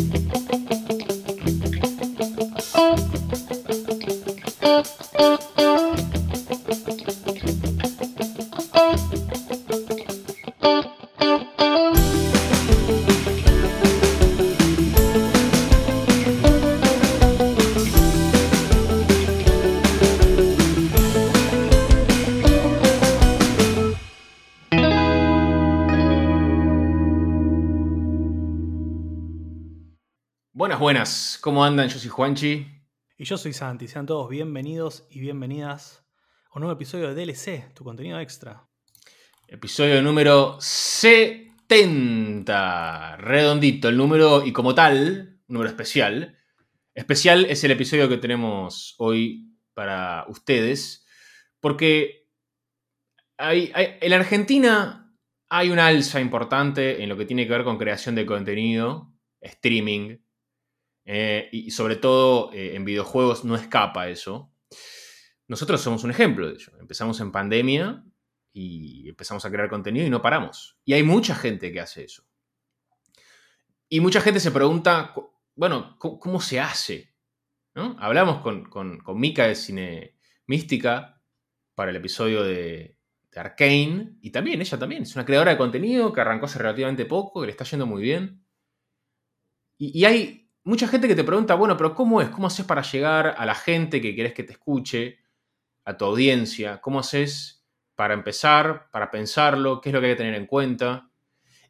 buenas. ¿Cómo andan? Yo soy Juanchi. Y yo soy Santi. Sean todos bienvenidos y bienvenidas a un nuevo episodio de DLC, tu contenido extra. Episodio número 70. Redondito el número y como tal, un número especial. Especial es el episodio que tenemos hoy para ustedes porque hay, en Argentina hay una alza importante en lo que tiene que ver con creación de contenido, streaming, eh, y sobre todo eh, en videojuegos no escapa eso. Nosotros somos un ejemplo de ello. Empezamos en pandemia y empezamos a crear contenido y no paramos. Y hay mucha gente que hace eso. Y mucha gente se pregunta, bueno, ¿cómo, se hace? Hablamos con, con, Mika de Cine Mística para el episodio de Arkane. Y también, ella también, es una creadora de contenido que arrancó hace relativamente poco, que le está yendo muy bien. y hay mucha gente que te pregunta, bueno, pero ¿cómo es? ¿Cómo haces para llegar a la gente que querés que te escuche, a tu audiencia? ¿Cómo haces para empezar, para pensarlo? ¿Qué es lo que hay que tener en cuenta?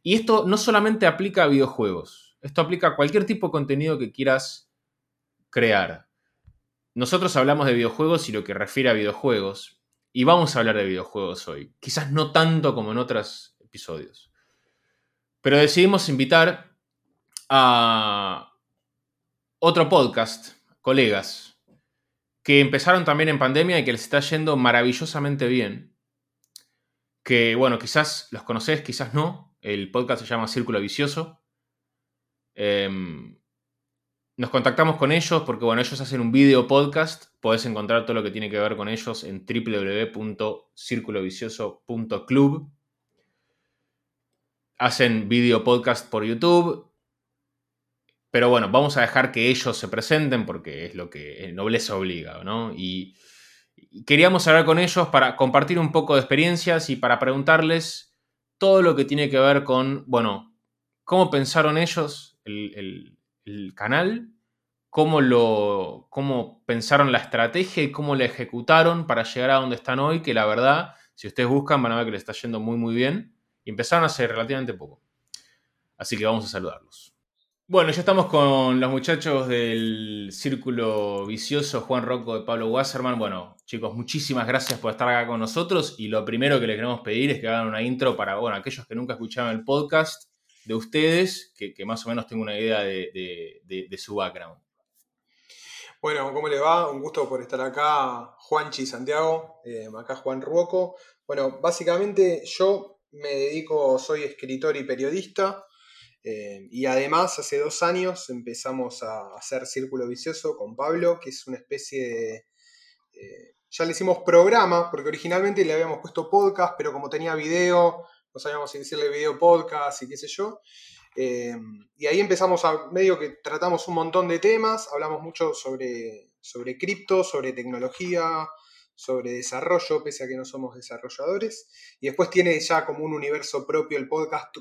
Y esto no solamente aplica a videojuegos, esto aplica a cualquier tipo de contenido que quieras crear. Nosotros hablamos de videojuegos y lo que refiere a videojuegos, y vamos a hablar de videojuegos hoy. Quizás no tanto como en otros episodios. Pero decidimos invitar a otro podcast, colegas, que empezaron también en pandemia y que les está yendo maravillosamente bien. Que, bueno, quizás los conocés, quizás no. El podcast se llama Círculo Vicioso. Em, nos contactamos con ellos porque, bueno, ellos hacen un video podcast. Podés encontrar todo lo que tiene que ver con ellos en www.circulovicioso.club. Hacen video podcast por YouTube pero bueno, vamos a dejar que ellos se presenten porque es lo que nobleza obliga, ¿no? Y, queríamos hablar con ellos para compartir un poco de experiencias y para preguntarles todo lo que tiene que ver con, bueno, cómo pensaron ellos el, canal, cómo, lo, cómo pensaron la estrategia y cómo la ejecutaron para llegar a donde están hoy, que la verdad, si ustedes buscan, van a ver que les está yendo muy, muy bien. Y empezaron hace relativamente poco. Así que vamos a saludarlos. Bueno, ya estamos con los muchachos del Círculo Vicioso, Juan Rocco y Pablo Wasserman. Bueno, chicos, muchísimas gracias por estar acá con nosotros. Y lo primero que les queremos pedir es que hagan una intro para, bueno, aquellos que nunca escucharon el podcast de ustedes, que, más o menos tengo una idea de, su background. Bueno, ¿cómo le va? Un gusto por estar acá, Juanchi Santiago, eh, acá Juan Rocco. Bueno, básicamente yo me dedico, soy escritor y periodista. Eh, y además, hace dos años empezamos a hacer Círculo Vicioso con Pablo, que es una especie de... Eh, ya le hicimos programa, porque originalmente le habíamos puesto podcast, pero como tenía video, no sabíamos si decirle video podcast y qué sé yo. Eh, y ahí empezamos a, medio que tratamos un montón de temas, hablamos mucho sobre, sobre cripto, sobre tecnología, sobre desarrollo, pese a que no somos desarrolladores. Y después tiene ya como un universo propio el podcast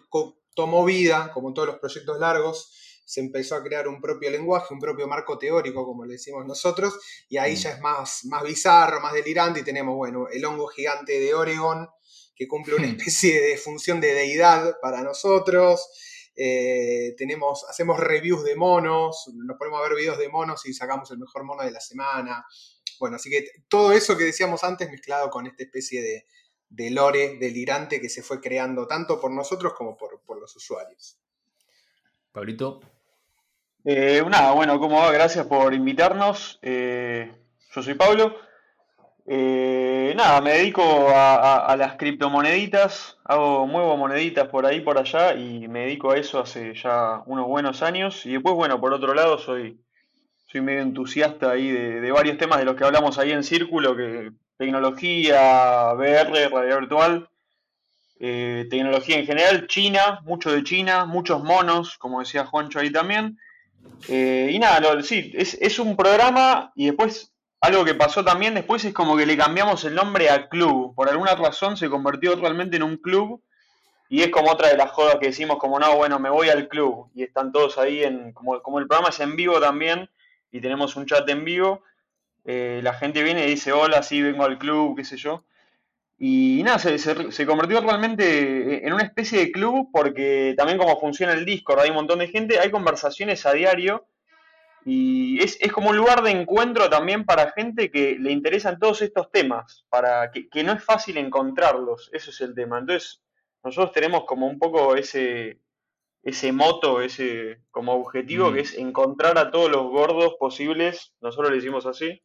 tomó vida, como todos los proyectos largos, se empezó a crear un propio lenguaje, un propio marco teórico, como le decimos nosotros, y ahí mm. ya es más, más bizarro, más delirante, y tenemos, bueno, el hongo gigante de Oregon, que cumple una especie de función de deidad para nosotros. Eh, tenemos, hacemos reviews de monos, nos ponemos a ver videos de monos y sacamos el mejor mono de la semana. Bueno, así que todo eso que decíamos antes mezclado con esta especie de, de lore delirante que se fue creando tanto por nosotros como por, los usuarios. Pablito. Eh, nada, bueno, ¿cómo va? Gracias por invitarnos. Eh, yo soy Pablo. Eh, nada, me dedico a, las criptomoneditas, hago, muevo moneditas por ahí, por allá, y me dedico a eso hace ya unos buenos años. Y después, bueno, por otro lado, soy, soy medio entusiasta ahí de, varios temas de los que hablamos ahí en Círculo, que tecnología VR, realidad virtual, eh, tecnología en general, China, mucho de China, muchos monos, como decía Juancho ahí también, Eh, y nada, sí, es, es, un programa y después algo que pasó también después es como que le cambiamos el nombre a club. Por alguna razón se convirtió realmente en un club y es como otra de las jodas que decimos como no, bueno, me voy al club y están todos ahí en como, como el programa es en vivo también y tenemos un chat en vivo, eh, la gente viene y dice hola, sí, vengo al club, qué sé yo. Y nada, se, se, convirtió realmente en una especie de club porque también como funciona el Discord, hay un montón de gente, hay conversaciones a diario y es, como un lugar de encuentro también para gente que le interesan todos estos temas, para que, no es fácil encontrarlos, eso es el tema. Entonces, nosotros tenemos como un poco ese, ese moto, ese como objetivo, que mm. es encontrar a todos los gordos posibles, nosotros le decimos así,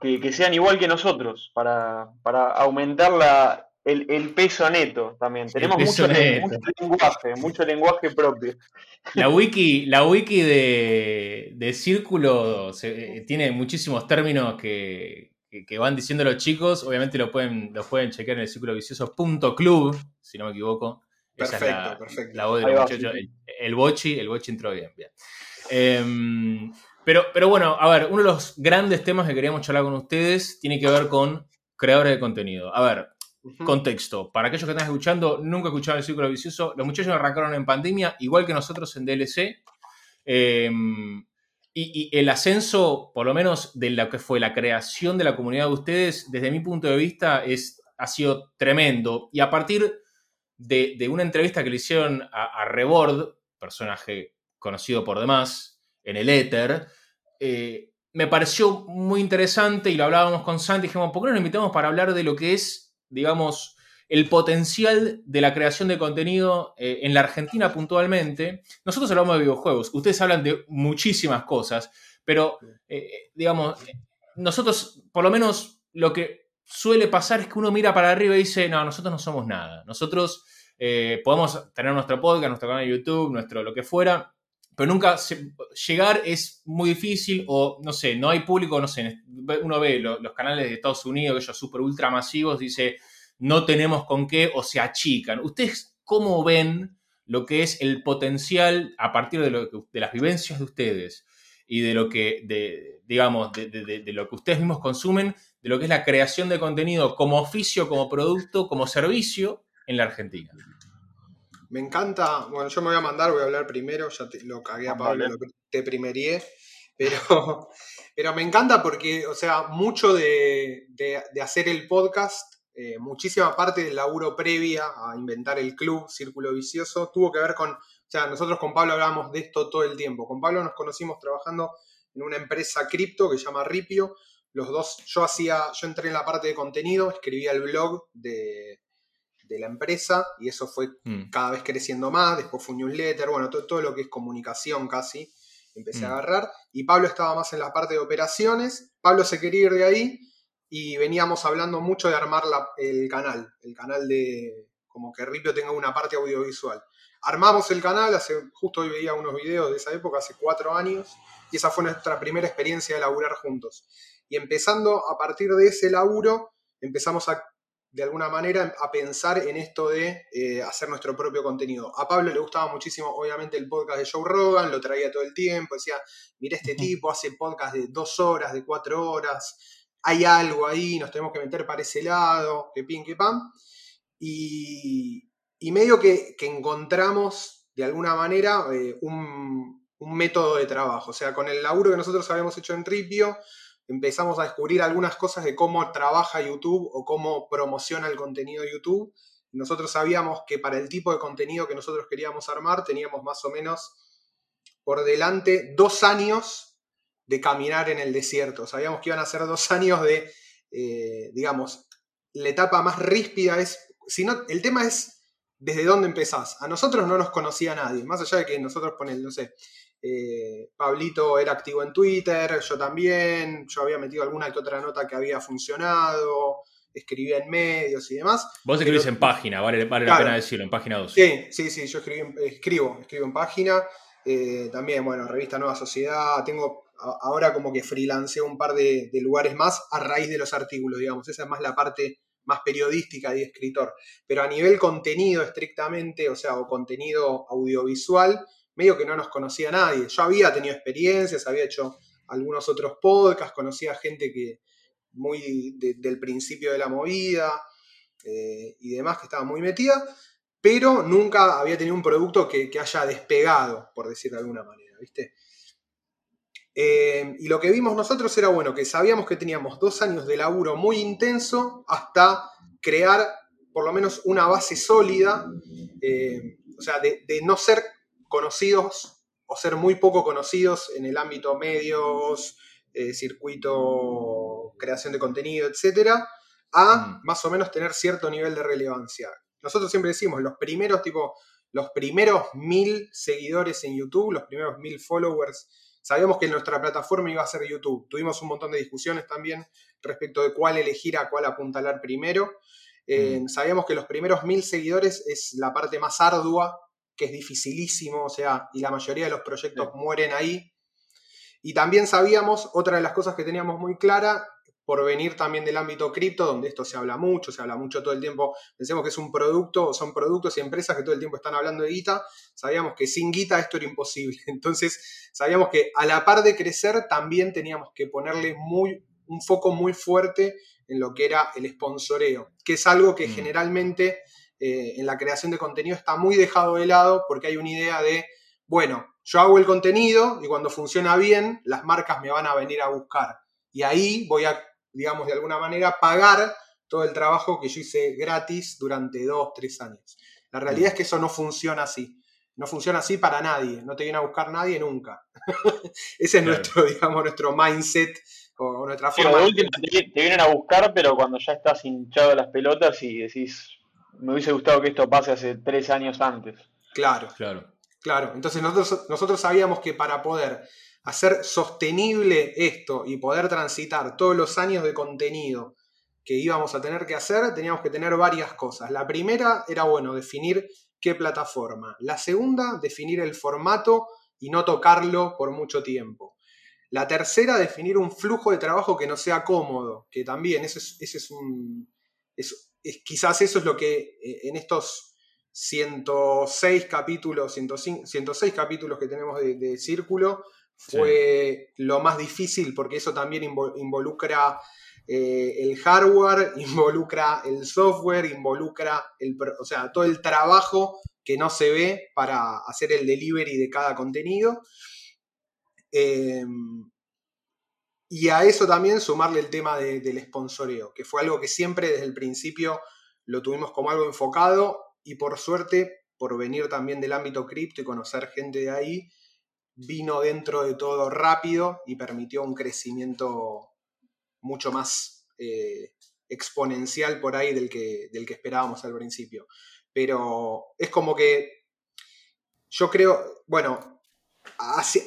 que, sean igual que nosotros, para, para aumentar la, el, peso neto también. Tenemos mucho, lenguaje, mucho lenguaje propio. La wiki, la wiki de, de Círculo eh, tiene muchísimos términos que, van diciendo los chicos. Obviamente lo pueden, lo pueden chequear en el círculo vicioso.club, si no me equivoco. Perfecto, perfecto. La voz de los muchachos. El, bochi, el bochi entró bien, bien. Em, pero, pero bueno, a ver, uno de los grandes temas que queríamos charlar con ustedes tiene que ver con creadores de contenido. A ver, contexto. Para aquellos que están escuchando, nunca escucharon el círculo vicioso. Los muchachos arrancaron en pandemia, igual que nosotros en DLC. Em, y, el ascenso, por lo menos de lo que fue la creación de la comunidad de ustedes, desde mi punto de vista, es, ha sido tremendo. Y a partir de, una entrevista que le hicieron a, a Rebord, personaje conocido por demás, en el éter, eh, me pareció muy interesante y lo hablábamos con Santi. Dijimos, ¿por qué no nos invitamos para hablar de lo que es, digamos, el potencial de la creación de contenido eh, en la Argentina puntualmente? Nosotros hablamos de videojuegos, ustedes hablan de muchísimas cosas, pero, eh, digamos, nosotros, por lo menos, lo que suele pasar es que uno mira para arriba y dice, no, nosotros no somos nada. Nosotros podemos tener nuestro podcast, nuestro canal de YouTube, nuestro lo que fuera, pero nunca llegar es muy difícil o no sé, no hay público, no sé, uno ve los, canales de Estados Unidos, ellos súper ultra masivos, dice, no tenemos con qué o se achican. ¿Ustedes cómo ven lo que es el potencial a partir de, lo de las vivencias de ustedes y de lo que, de, digamos, de, de lo que ustedes mismos consumen, de lo que es la creación de contenido como oficio, como producto, como servicio en la Argentina? Me encanta, bueno, yo me voy a mandar, voy a hablar primero, ya te, lo cagué a Pablo, te primerié, pero, pero me encanta porque, o sea, mucho de, hacer el podcast, eh, muchísima parte del laburo previa a inventar el club Círculo Vicioso, tuvo que ver con, o sea, nosotros con Pablo hablábamos de esto todo el tiempo. Con Pablo nos conocimos trabajando en una empresa cripto que se llama Ripio. Los dos, yo hacía, yo entré en la parte de contenido, escribía el blog de, de la empresa y eso fue mm. cada vez creciendo más, después fue un newsletter, bueno, todo, lo que es comunicación casi, empecé a mm. agarrar y Pablo estaba más en la parte de operaciones, Pablo se quería ir de ahí y veníamos hablando mucho de armar el canal, el canal de como que Ripio tenga una parte audiovisual. Armamos el canal, hace, justo hoy veía unos videos de esa época, hace cuatro años, y esa fue nuestra primera experiencia de laburar juntos. Y empezando a partir de ese laburo, empezamos a de alguna manera a pensar en esto de eh, hacer nuestro propio contenido. A Pablo le gustaba muchísimo, obviamente, el podcast de Joe Rogan, lo traía todo el tiempo, decía, mira este tipo, hace podcast de dos horas, de cuatro horas, hay algo ahí, nos tenemos que meter para ese lado, que pin, que pam. Y, medio que, encontramos, de alguna manera, eh, un, un método de trabajo. O sea, con el laburo que nosotros habíamos hecho en Ripio, empezamos a descubrir algunas cosas de cómo trabaja YouTube o cómo promociona el contenido de YouTube. Nosotros sabíamos que para el tipo de contenido que nosotros queríamos armar teníamos más o menos por delante dos años de caminar en el desierto. Sabíamos que iban a ser dos años de, eh, digamos, la etapa más ríspida es, si no, el tema es desde dónde empezás. A nosotros no nos conocía nadie, más allá de que nosotros ponemos, no sé, eh, Pablito era activo en Twitter, yo también, yo había metido alguna que otra nota que había funcionado, escribía en medios y demás. Vos escribís en página, vale, la pena decirlo, en página 2. Sí, sí, sí, yo escribo, escribo en página. Eh, también, bueno, revista Nueva Sociedad, tengo ahora como que freelanceo un par de, lugares más a raíz de los artículos, digamos, esa es más la parte más periodística y escritor. Pero a nivel contenido estrictamente, o sea, o contenido audiovisual, medio que no nos conocía nadie. Yo había tenido experiencias, había hecho algunos otros podcasts, conocía gente que muy del principio de la movida eh, y demás que estaba muy metida, pero nunca había tenido un producto que, haya despegado, por decir de alguna manera, ¿viste? Eh, y lo que vimos nosotros era, bueno, que sabíamos que teníamos dos años de laburo muy intenso hasta crear por lo menos una base sólida, eh, o sea, de, no ser conocidos o ser muy poco conocidos en el ámbito medios, eh, circuito, creación de contenido, etcétera, a mm. más o menos tener cierto nivel de relevancia nosotros siempre decimos, los primeros, tipo, los primeros mil seguidores en YouTube, los primeros mil followers, sabíamos que nuestra plataforma iba a ser YouTube. Tuvimos un montón de discusiones también respecto de cuál elegir, a cuál apuntalar primero. Eh, mm. Sabíamos que los primeros mil seguidores es la parte más ardua, que es dificilísimo, o sea, y la mayoría de los proyectos mueren ahí. Y también sabíamos, otra de las cosas que teníamos muy clara, por venir también del ámbito cripto, donde esto se habla mucho, se habla mucho todo el tiempo. Pensemos que es un producto, son productos y empresas que todo el tiempo están hablando de guita. Sabíamos que sin guita esto era imposible. Entonces, sabíamos que a la par de crecer, también teníamos que ponerle muy, un foco muy fuerte en lo que era el sponsoreo, que es algo que mm. generalmente eh, en la creación de contenido está muy dejado de lado porque hay una idea de, bueno, yo hago el contenido y cuando funciona bien, las marcas me van a venir a buscar. Y ahí voy a digamos, de alguna manera, pagar todo el trabajo que yo hice gratis durante dos, tres años. La realidad es que eso no funciona así. No funciona así para nadie. No te viene a buscar nadie nunca. Ese es nuestro, digamos, nuestro mindset o nuestra forma. te, vienen a buscar, pero cuando ya estás hinchado las pelotas y decís, me hubiese gustado que esto pase hace tres años antes. Claro. Claro. Claro. Entonces nosotros, nosotros sabíamos que para poder hacer sostenible esto y poder transitar todos los años de contenido que íbamos a tener que hacer, teníamos que tener varias cosas. La primera era, bueno, definir qué plataforma. La segunda, definir el formato y no tocarlo por mucho tiempo. La tercera, definir un flujo de trabajo que no sea cómodo, que también ese es, un... quizás eso es lo que eh, en estos 106 capítulos, 106 capítulos que tenemos de Círculo, fue lo más difícil porque eso también involucra eh, el hardware, involucra el software, involucra el, o sea, todo el trabajo que no se ve para hacer el delivery de cada contenido. Em, y a eso también sumarle el tema del sponsoreo, que fue algo que siempre desde el principio lo tuvimos como algo enfocado y por suerte, por venir también del ámbito cripto y conocer gente de ahí, vino dentro de todo rápido y permitió un crecimiento mucho más eh, exponencial por ahí del que, del que esperábamos al principio. Pero es como que yo creo, bueno,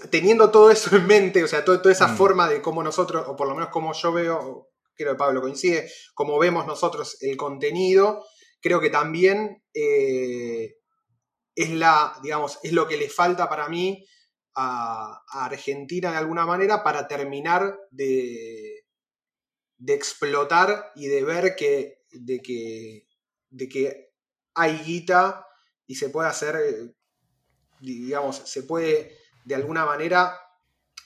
teniendo todo eso en mente, o sea, toda esa mm. forma de cómo nosotros, o por lo menos como yo veo, creo que Pablo coincide, como vemos nosotros el contenido, creo que también eh, es la, digamos, es lo que le falta para mí a, Argentina de alguna manera para terminar de, de explotar y de ver que, de, que, de que hay guita y se puede hacer, eh, digamos, se puede de alguna manera,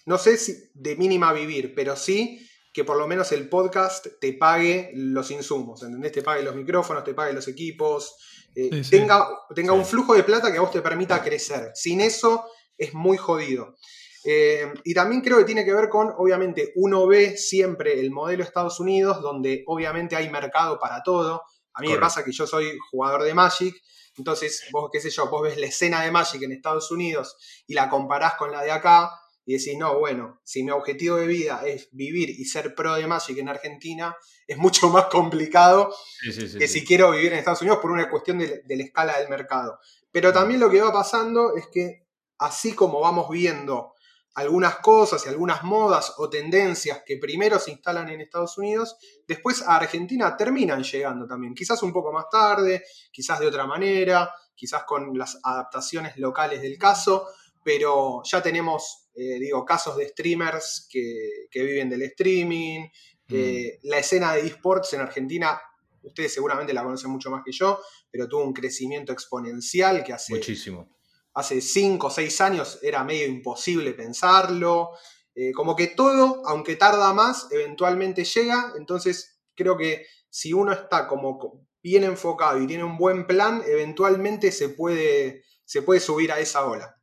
no sé si de mínima vivir, pero sí que por lo menos el podcast te pague los insumos, ¿entendés? Te pague los micrófonos, te pague los equipos, eh, tenga, tenga un flujo de plata que a vos te permita crecer. Sin eso es muy jodido. Eh, y también creo que tiene que ver con, obviamente, uno ve siempre el modelo Estados Unidos, donde obviamente hay mercado para todo. A mí me pasa que yo soy jugador de Magic, entonces vos, qué sé yo, vos ves la escena de Magic en Estados Unidos y la comparás con la de acá y decís, no, bueno, si mi objetivo de vida es vivir y ser pro de Magic en Argentina, es mucho más complicado que si quiero vivir en Estados Unidos por una cuestión de la escala del mercado. Pero también lo que va pasando es que así como vamos viendo algunas cosas y algunas modas o tendencias que primero se instalan en Estados Unidos, después a Argentina terminan llegando también, quizás un poco más tarde, quizás de otra manera, quizás con las adaptaciones locales del caso, pero ya tenemos, eh, digo, casos de streamers que, viven del streaming, mm. eh, la escena de esports en Argentina ustedes seguramente la conocen mucho más que yo, pero tuvo un crecimiento exponencial que hace... Muchísimo. Hace 5 o 6 años era medio imposible pensarlo. Eh, como que todo, aunque tarda más, eventualmente llega. Entonces creo que si uno está como bien enfocado y tiene un buen plan, eventualmente se puede, se puede subir a esa ola.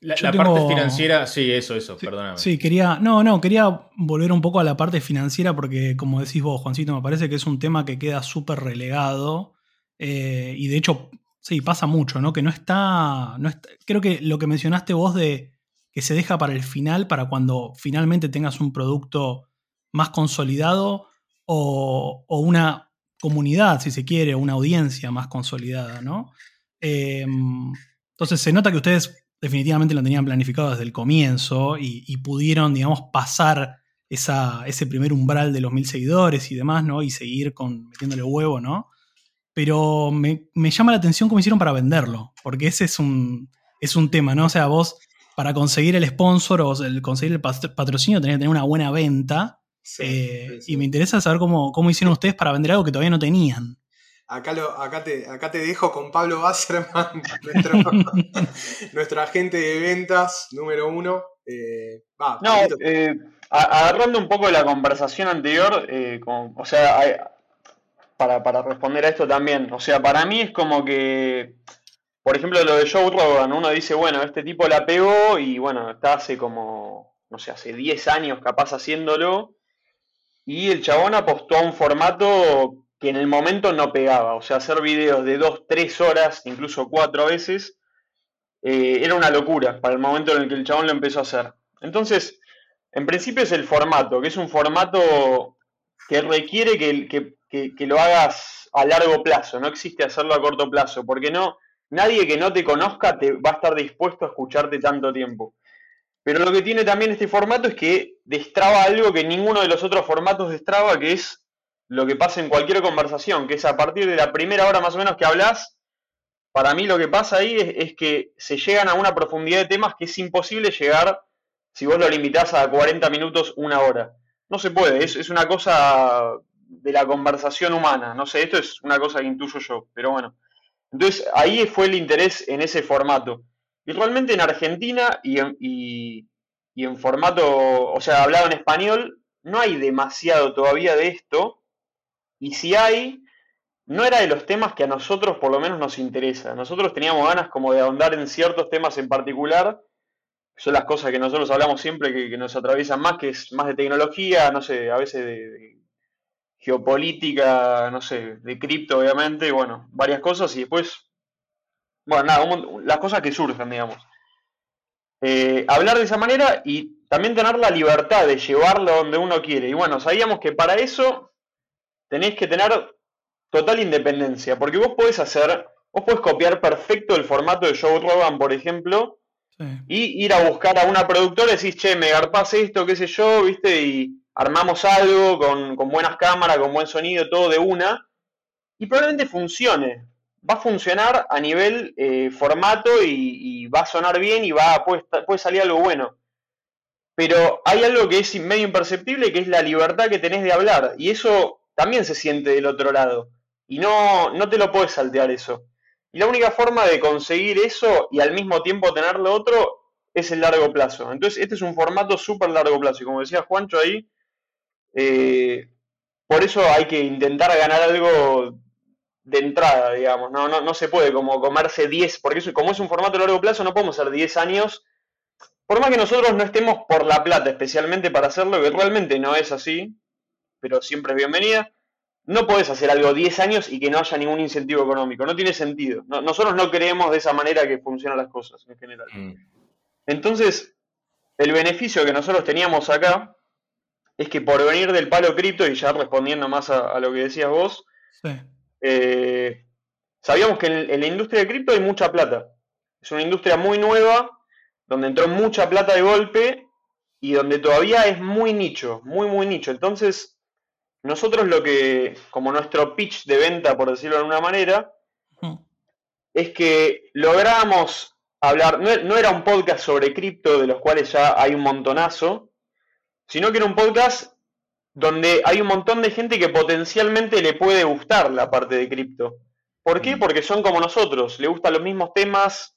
La, parte financiera, sí, eso, eso, perdóname. Sí, quería, no, no, quería volver un poco a la parte financiera porque, como decís vos, Juancito, me parece que es un tema que queda súper relegado eh, y de hecho, sí, pasa mucho, ¿no? Que no está, no está, creo que lo que mencionaste vos de que se deja para el final, para cuando finalmente tengas un producto más consolidado o, una comunidad, si se quiere, una audiencia más consolidada, ¿no? Eh, entonces se nota que ustedes definitivamente lo tenían planificado desde el comienzo y, pudieron, digamos, pasar esa, ese primer umbral de los mil seguidores y demás, ¿no? Y seguir con, metiéndole huevo, ¿no? Pero me, llama la atención cómo hicieron para venderlo, porque ese es un, es un tema, ¿no? O sea, vos para conseguir el sponsor o el, conseguir el patrocinio tenés que tener una buena venta. Eh, y me interesa saber cómo, cómo hicieron ustedes para vender algo que todavía no tenían. Acá, lo, acá, te, acá te dejo con Pablo Wasserman, nuestro, agente de ventas número uno. Eh, no, eh, agarrando un poco de la conversación anterior, eh, o sea, para, para, responder a esto también, o sea, para mí es como que, por ejemplo, lo de Joe Rogan, uno dice, bueno, este tipo la pegó y bueno, está hace como, no sé, hace 10 años capaz haciéndolo, y el chabón apostó a un formato que en el momento no pegaba. O sea, hacer videos de dos, tres horas, incluso cuatro veces, eh, era una locura para el momento en el que el chabón lo empezó a hacer. Entonces, en principio es el formato, que es un formato que requiere que, que, lo hagas a largo plazo, no existe hacerlo a corto plazo, porque no, nadie que no te conozca te va a estar dispuesto a escucharte tanto tiempo. Pero lo que tiene también este formato es que destraba algo que ninguno de los otros formatos destraba, que es lo que pasa en cualquier conversación, que es a partir de la primera hora más o menos que hablas, para mí lo que pasa ahí es, que se llegan a una profundidad de temas que es imposible llegar si vos lo limitás a 40 minutos, una hora. No se puede, es, es una cosa de la conversación humana, no sé, esto es una cosa que intuyo yo, pero bueno. Entonces ahí fue el interés en ese formato. Y realmente en Argentina y en, y en formato, o sea, hablado en español, no hay demasiado todavía de esto, y si hay, no era de los temas que a nosotros por lo menos nos interesa. Nosotros teníamos ganas como de ahondar en ciertos temas en particular, son las cosas que nosotros hablamos siempre que, nos atraviesan más, que es más de tecnología, no sé, a veces de, geopolítica, no sé, de cripto obviamente, bueno, varias cosas y después, bueno, nada, las cosas que surjan, digamos. Eh, hablar de esa manera y también tener la libertad de llevarlo donde uno quiere. Y bueno, sabíamos que para eso tenéis que tener total independencia, porque vos podés hacer, vos podés copiar perfecto el formato de Joe Rogan, por ejemplo, y ir a buscar a una productora y decís, che, me garpás esto, qué sé yo, viste, y armamos algo con, buenas cámaras, con buen sonido, todo de una, y probablemente funcione. Va a funcionar a nivel eh, formato y, va a sonar bien y va puede, puede salir algo bueno. Pero hay algo que es medio imperceptible, que es la libertad que tenés de hablar. Y eso también se siente del otro lado. Y no, no te lo puedes saltear eso. Y la única forma de conseguir eso y al mismo tiempo tener lo otro es el largo plazo. Entonces, este es un formato súper largo plazo. Y como decía Juancho ahí, eh, por eso hay que intentar ganar algo de entrada, digamos. No, no, no se puede como comerse 10, porque eso, como es un formato de largo plazo, no podemos hacer 10 años. Por más que nosotros no estemos por la plata especialmente para hacerlo, que realmente no es así, pero siempre es bienvenida. No podés hacer algo 10 años y que no haya ningún incentivo económico. No tiene sentido. nosotros no creemos de esa manera que funcionan las cosas en general. Mm. Entonces, el beneficio que nosotros teníamos acá es que por venir del palo cripto, y ya respondiendo más a, lo que decías vos, eh, sabíamos que en, la industria de cripto hay mucha plata. Es una industria muy nueva, donde entró mucha plata de golpe y donde todavía es muy nicho, muy, muy nicho. Entonces, nosotros lo que, como nuestro pitch de venta, por decirlo de alguna manera, es que logramos hablar, no, era un podcast sobre cripto, de los cuales ya hay un montonazo, sino que era un podcast donde hay un montón de gente que potencialmente le puede gustar la parte de cripto. ¿Por qué? Mm. Porque son como nosotros, le gustan los mismos temas,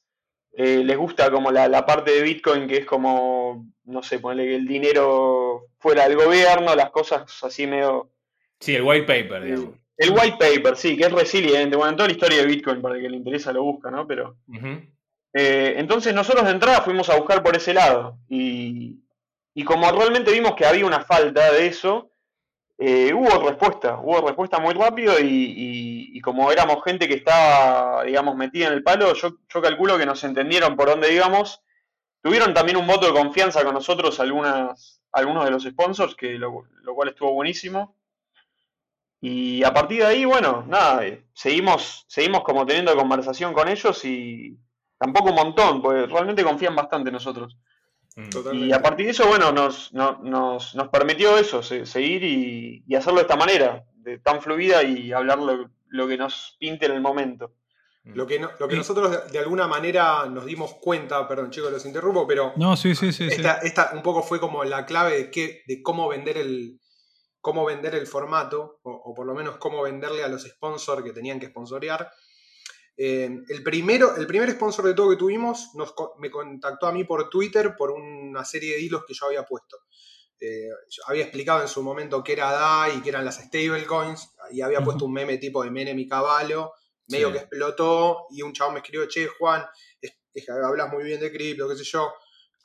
eh, les gusta como la, la parte de Bitcoin que es como, no sé, ponerle el dinero fuera del gobierno, las cosas así medio... Sí, el white paper, digamos. El white paper, sí, que es resiliente. Bueno, en toda la historia de Bitcoin, para el que le interesa lo busca, ¿no? Pero... Eh, entonces nosotros de entrada fuimos a buscar por ese lado y, y como realmente vimos que había una falta de eso, eh, hubo respuesta, hubo respuesta muy rápido y, como éramos gente que estaba, digamos, metida en el palo, yo, yo calculo que nos entendieron por dónde íbamos. Tuvieron también un voto de confianza con nosotros algunas, algunos de los sponsors, que lo, lo cual estuvo buenísimo. Y a partir de ahí, bueno, nada, eh, seguimos, seguimos como teniendo conversación con ellos y tampoco un montón, porque realmente confían bastante en nosotros. Mm. Totalmente. Y a partir de eso, bueno, nos, no- nos, nos permitió eso, se- seguir y, y hacerlo de esta manera, de tan fluida y hablar lo, lo que nos pinte en el momento. Lo que, no- lo que Sí. nosotros de, de alguna manera nos dimos cuenta, perdón chicos, los interrumpo, pero No, sí, sí, sí. sí. esta, esta un poco fue como la clave de, qué, de cómo vender el cómo vender el formato, o, o por lo menos cómo venderle a los sponsors que tenían que sponsorear. Eh, el, primero, el primer sponsor de todo que tuvimos nos, me contactó a mí por Twitter por una serie de hilos que yo había puesto. Eh, yo había explicado en su momento qué era DAI y qué eran las stablecoins, y había puesto un meme tipo de Menem y Caballo, medio Sí. que explotó, y un chabón me escribió, che, Juan, es- es que hablas muy bien de cripto, qué sé yo,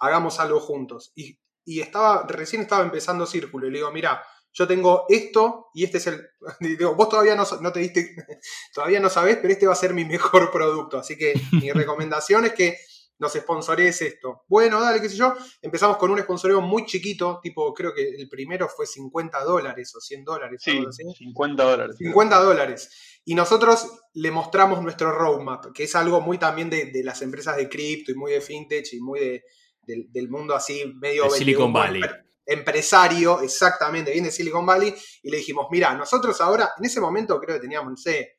hagamos algo juntos. Y, y estaba, recién estaba empezando Círculo, y le digo, mira, yo tengo esto, y este es el... digo, vos todavía no, no te diste, todavía no sabés, pero este va a ser mi mejor producto. Así que mi recomendación es que nos sponsorees esto. Bueno, dale, qué sé yo. Empezamos con un sponsoreo muy chiquito, tipo, creo que el primero fue 50 dólares o 100 dólares. Sí, algo así. 50 dólares. 50 dólares. Y nosotros le mostramos nuestro roadmap, que es algo muy también de, de las empresas de cripto y muy de fintech y muy de- del, del mundo así medio... De Silicon 21, Valley. Empresario, exactamente, viene de Silicon Valley. Y le dijimos, mira, nosotros ahora, en ese momento creo que teníamos, no sé,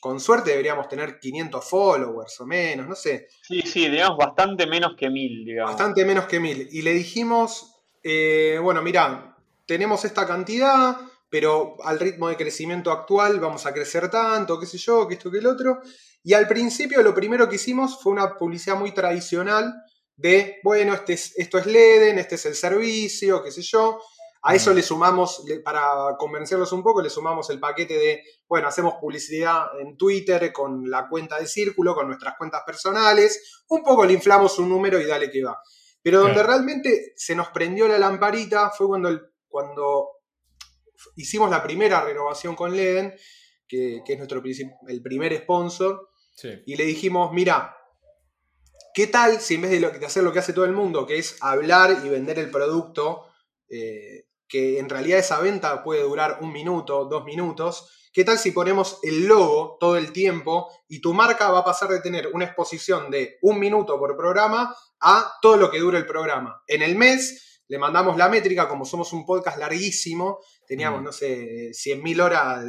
con suerte deberíamos tener 500 followers o menos, no sé. Sí, sí, digamos bastante menos que mil, digamos. Bastante menos que mil. Y le dijimos, eh, bueno, mira, tenemos esta cantidad, pero al ritmo de crecimiento actual vamos a crecer tanto, qué sé yo, que esto, que el otro. Y al principio lo primero que hicimos fue una publicidad muy tradicional de, bueno, este es- esto es Leden, este es el servicio, qué sé yo. A eso Mm. le sumamos, para convencerlos un poco, le sumamos el paquete de, bueno, hacemos publicidad en Twitter con la cuenta de Círculo, con nuestras cuentas personales, un poco le inflamos un número y dale que va. Pero donde realmente se nos prendió la lamparita fue cuando, el- cuando hicimos la primera renovación con Leden, que, que es nuestro el primer sponsor, Sí. y le dijimos, mira, ¿qué tal si en vez de, lo- de hacer lo que hace todo el mundo, que es hablar y vender el producto, eh, que en realidad esa venta puede durar un minuto, dos minutos, ¿qué tal si ponemos el logo todo el tiempo y tu marca va a pasar de tener una exposición de un minuto por programa a todo lo que dure el programa? En el mes le mandamos la métrica, como somos un podcast larguísimo, teníamos, Mm. no sé, 100.000 horas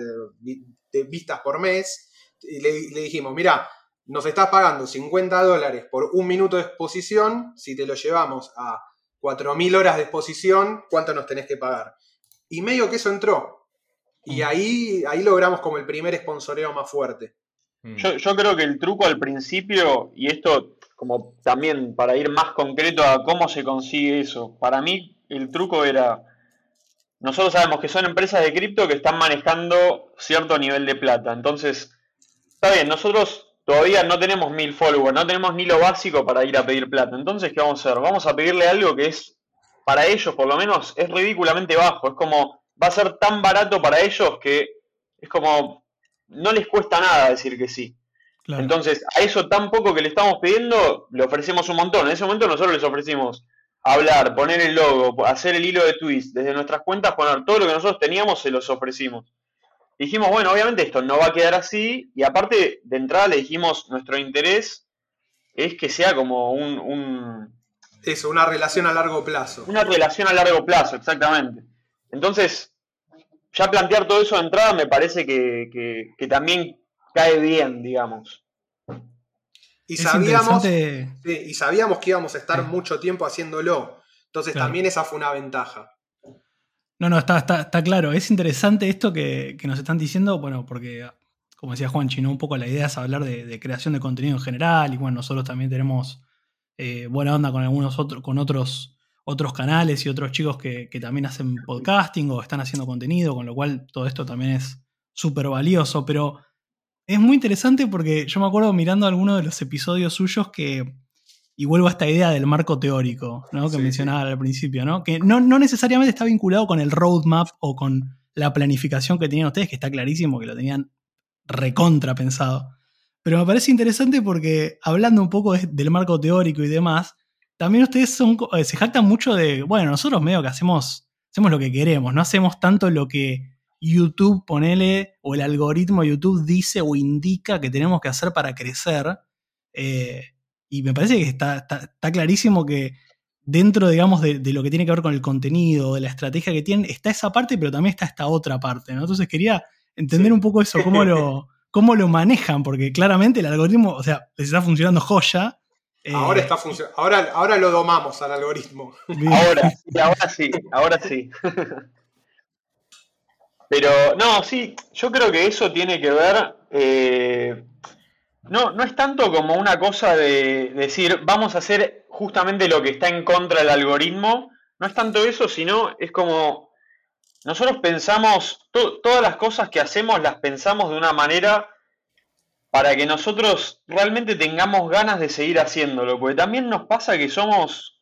de vistas por mes, y le, le dijimos, mira, nos estás pagando 50 dólares por un minuto de exposición, si te lo llevamos a 4.000 horas de exposición, ¿cuánto nos tenés que pagar? Y medio que eso entró. Y Mm. ahí, ahí logramos como el primer sponsoreo más fuerte. Mm. Yo, yo creo que el truco al principio, y esto como también para ir más concreto a cómo se consigue eso, para mí el truco era, nosotros sabemos que son empresas de cripto que están manejando cierto nivel de plata, entonces, está bien, nosotros todavía no tenemos mil followers, no tenemos ni lo básico para ir a pedir plata, entonces, ¿qué vamos a hacer? Vamos a pedirle algo que es, para ellos por lo menos, es ridículamente bajo, es como, va a ser tan barato para ellos que es como, no les cuesta nada decir que sí. Claro. Entonces, a eso tan poco que le estamos pidiendo, le ofrecemos un montón. En ese momento nosotros les ofrecimos hablar, poner el logo, hacer el hilo de tweets, desde nuestras cuentas, poner todo lo que nosotros teníamos, se los ofrecimos. Dijimos, bueno, obviamente esto no va a quedar así, y aparte de entrada le dijimos, nuestro interés es que sea como un, un- Eso, una relación a largo plazo. una relación a largo plazo, exactamente. Entonces, ya plantear todo eso de entrada me parece que, que- que también cae bien, digamos. Y es sabíamos, sí, y sabíamos que íbamos a estar mucho tiempo haciéndolo. Entonces Claro. también esa fue una ventaja. No, no, está, está, claro. Es interesante esto que, nos están diciendo, bueno, porque, como decía Juan Chino, un poco la idea es hablar de, creación de contenido en general, y bueno, nosotros también tenemos eh, buena onda con algunos otros, con otros, otros canales y otros chicos que, que, también hacen podcasting o están haciendo contenido, con lo cual todo esto también es súper valioso, pero es muy interesante porque yo me acuerdo mirando algunos de los episodios suyos que y vuelvo a esta idea del marco teórico ¿no? que mencionaba al principio, ¿no? que no, necesariamente está vinculado con el roadmap o con la planificación que tenían ustedes, que está clarísimo que lo tenían recontra pensado. Pero me parece interesante porque hablando un poco del marco teórico y demás, también ustedes son, eh, se jactan mucho de, bueno, nosotros medio que hacemos, hacemos lo que queremos, no hacemos tanto lo que YouTube, ponele, o el algoritmo de YouTube dice o indica que tenemos que hacer para crecer. Eh, y me parece que está, clarísimo que dentro, digamos, de, lo que tiene que ver con el contenido, de la estrategia que tienen, está esa parte, pero también está esta otra parte, ¿no? Entonces quería entender un poco eso, cómo lo, cómo lo manejan, porque claramente el algoritmo, o sea, les está funcionando joya. Eh, ahora está funcionando, ahora, ahora lo domamos al algoritmo. Ahora, ahora sí, ahora sí. Pero no, sí, yo creo que eso tiene que ver eh, no, no es tanto como una cosa de decir, vamos a hacer justamente lo que está en contra del algoritmo. No es tanto eso, sino es como nosotros pensamos, todas las cosas que hacemos las pensamos de una manera para que nosotros realmente tengamos ganas de seguir haciéndolo. Porque también nos pasa que somos,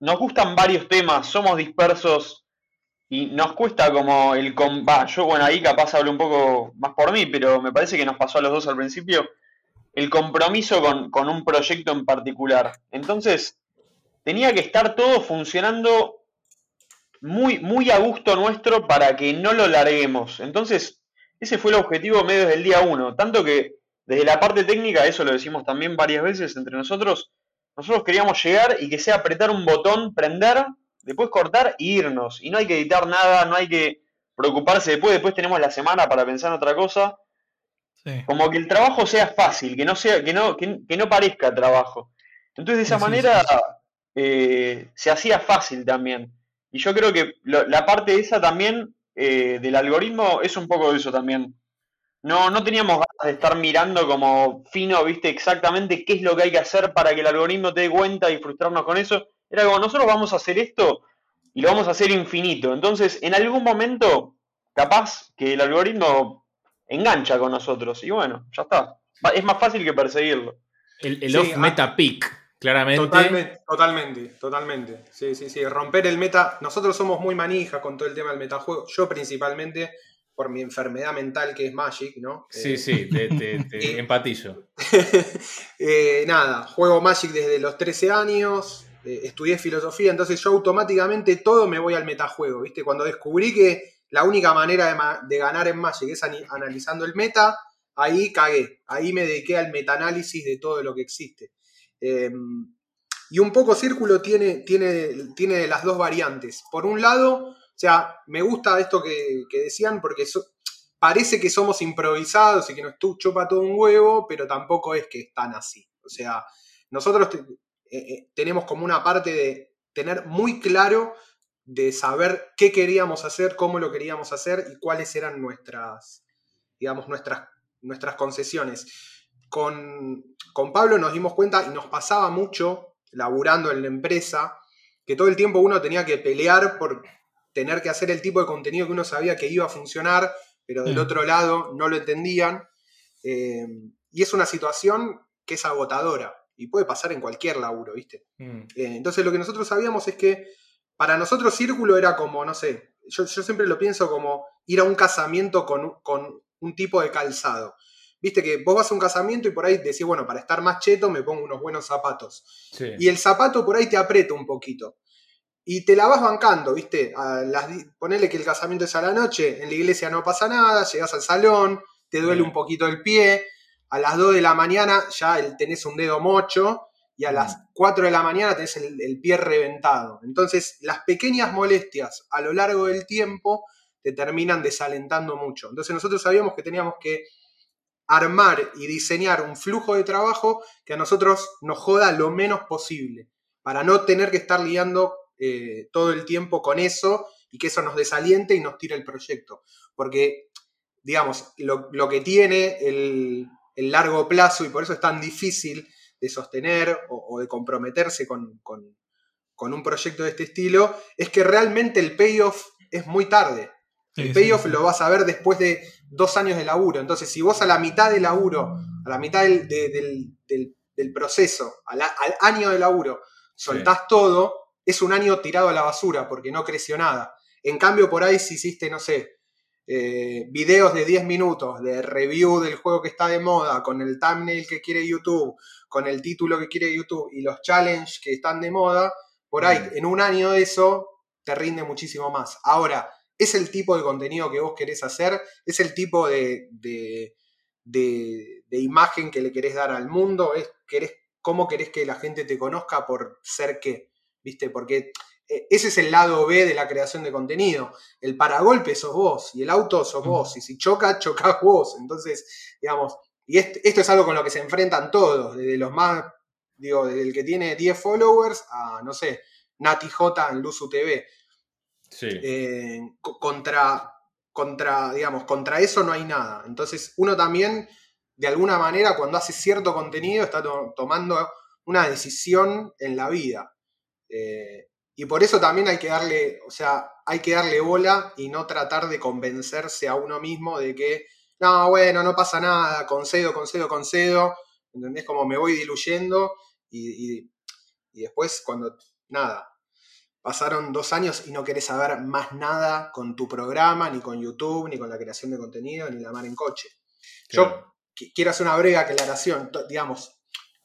nos gustan varios temas, somos dispersos y nos cuesta como el... Va, yo bueno, ahí capaz hablo un poco más por mí, pero me parece que nos pasó a los dos al principio el compromiso con, un proyecto en particular. Entonces, tenía que estar todo funcionando muy, muy a gusto nuestro para que no lo larguemos. Entonces, ese fue el objetivo medio desde el día uno. Tanto que desde la parte técnica, eso lo decimos también varias veces entre nosotros, nosotros queríamos llegar y que sea apretar un botón, prender después cortar e irnos. Y no hay que editar nada, no hay que preocuparse después, después tenemos la semana para pensar en otra cosa. Como que el trabajo sea fácil, que no sea, que no, que, no parezca trabajo. Entonces de esa manera eh, se hacía fácil también. Y yo creo que la parte esa también eh, del algoritmo es un poco de eso también. No, no teníamos ganas de estar mirando como fino, viste, exactamente qué es lo que hay que hacer para que el algoritmo te dé cuenta y frustrarnos con eso. Era como, nosotros vamos a hacer esto y lo vamos a hacer infinito. Entonces, en algún momento, capaz que el algoritmo engancha con nosotros. Y bueno, ya está. Es más fácil que perseguirlo. El, off ah, meta peak, claramente. Totalmente, totalmente, totalmente. Sí, sí, sí. Romper el meta. Nosotros somos muy manija con todo el tema del metajuego. Yo principalmente por mi enfermedad mental que es Magic, ¿no? Sí, sí, te, te, empatizo. Eh, nada, juego Magic desde los 13 años, eh, estudié filosofía, entonces yo automáticamente todo me voy al metajuego, ¿viste? Cuando descubrí que la única manera de, ganar en Magic es analizando el meta, ahí cagué, ahí me dediqué al metaanálisis de todo lo que existe. Em, y un poco Círculo tiene, tiene, tiene las dos variantes. Por un lado, o sea, me gusta esto que, decían porque parece que somos improvisados y que nos chupa todo un huevo, pero tampoco es que es tan así. O sea, nosotros eh, eh, tenemos como una parte de tener muy claro de saber qué queríamos hacer, cómo lo queríamos hacer y cuáles eran nuestras, digamos, nuestras, nuestras concesiones. Con, con Pablo nos dimos cuenta y nos pasaba mucho, laburando en la empresa, que todo el tiempo uno tenía que pelear por tener que hacer el tipo de contenido que uno sabía que iba a funcionar, pero del mm. otro lado no lo entendían. Eh, y es una situación que es agotadora y puede pasar en cualquier laburo, ¿viste? Mm. Eh, entonces lo que nosotros sabíamos es que para nosotros círculo era como, no sé, yo, siempre lo pienso como ir a un casamiento con, un tipo de calzado. Viste que vos vas a un casamiento y por ahí decís, bueno, para estar más cheto me pongo unos buenos zapatos. Y el zapato por ahí te aprieta un poquito. Y te la vas bancando, ¿viste? A las, ponele que el casamiento es a la noche, en la iglesia no pasa nada, llegas al salón, te duele un poquito el pie, a las 2 de la mañana ya tenés un dedo mocho y a las 4 de la mañana tenés el, pie reventado. Entonces, las pequeñas molestias a lo largo del tiempo te terminan desalentando mucho. Entonces, nosotros sabíamos que teníamos que armar y diseñar un flujo de trabajo que a nosotros nos joda lo menos posible, para no tener que estar liando eh, todo el tiempo con eso y que eso nos desaliente y nos tire el proyecto. Porque, digamos, lo, que tiene el, largo plazo y por eso es tan difícil de sostener o, de comprometerse con, un proyecto de este estilo, es que realmente el payoff es muy tarde. El payoff lo vas a ver después de dos años de laburo. Entonces, si vos a la mitad del laburo, a la mitad del, del, proceso, al, año de laburo, soltás todo, es un año tirado a la basura porque no creció nada. En cambio, por ahí si hiciste, no sé, eh, videos de 10 minutos de review del juego que está de moda, con el thumbnail que quiere YouTube, con el título que quiere YouTube y los challenges que están de moda, por ahí mm. en un año de eso te rinde muchísimo más. Ahora, es el tipo de contenido que vos querés hacer, es el tipo de, de, imagen que le querés dar al mundo, es querés, cómo querés que la gente te conozca por ser qué, ¿viste? Porque ese es el lado B de la creación de contenido. El paragolpe sos vos y el auto sos vos, y si choca, chocás vos. Entonces, digamos, y esto es algo con lo que se enfrentan todos, desde los más, digo, desde el que tiene 10 followers a, no sé, Nati J en Luzu TV. Eh, contra, contra, digamos, contra eso no hay nada. Entonces, uno también, de alguna manera, cuando hace cierto contenido, está tomando una decisión en la vida. Eh, y por eso también hay que darle, o sea, hay que darle bola y no tratar de convencerse a uno mismo de que, no, bueno, no pasa nada, concedo, concedo, concedo, ¿entendés? Como me voy diluyendo y, y después cuando, nada, pasaron dos años y no querés saber más nada con tu programa, ni con YouTube, ni con la creación de contenido, ni la mar en coche. Yo quiero hacer una breve aclaración, digamos,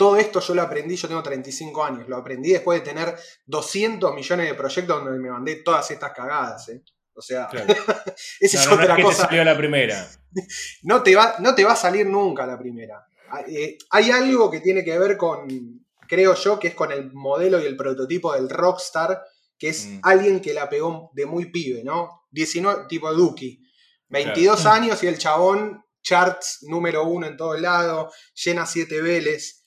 todo esto yo lo aprendí, yo tengo 35 años, lo aprendí después de tener 200 millones de proyectos donde me mandé todas estas cagadas. ¿eh? O sea, esa es otra cosa. Te la primera. no, te va, no te va a salir nunca la primera. Eh, hay algo que tiene que ver con, creo yo, que es con el modelo y el prototipo del rockstar que es mm. alguien que la pegó de muy pibe, ¿no? 19, tipo Duki. 22 años y el chabón, charts número uno en todo lado, llena siete veles.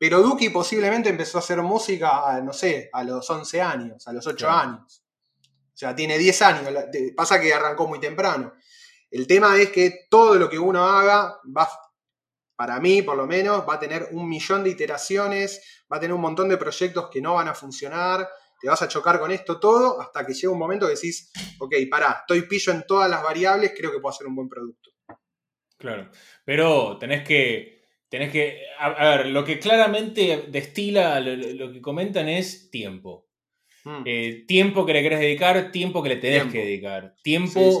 Pero Duki posiblemente empezó a hacer música, no sé, a los 11 años, a los 8 años. O sea, tiene 10 años. Pasa que arrancó muy temprano. El tema es que todo lo que uno haga va, para mí por lo menos, va a tener un millón de iteraciones, va a tener un montón de proyectos que no van a funcionar, te vas a chocar con esto todo hasta que llega un momento que decís, ok, pará, estoy pillo en todas las variables, creo que puedo hacer un buen producto. Claro, pero tenés que, tenés que, a, ver, lo que claramente destila, lo, que comentan es tiempo. Hmm. Eh, tiempo que le querés dedicar, tiempo que le tenés que dedicar. Tiempo,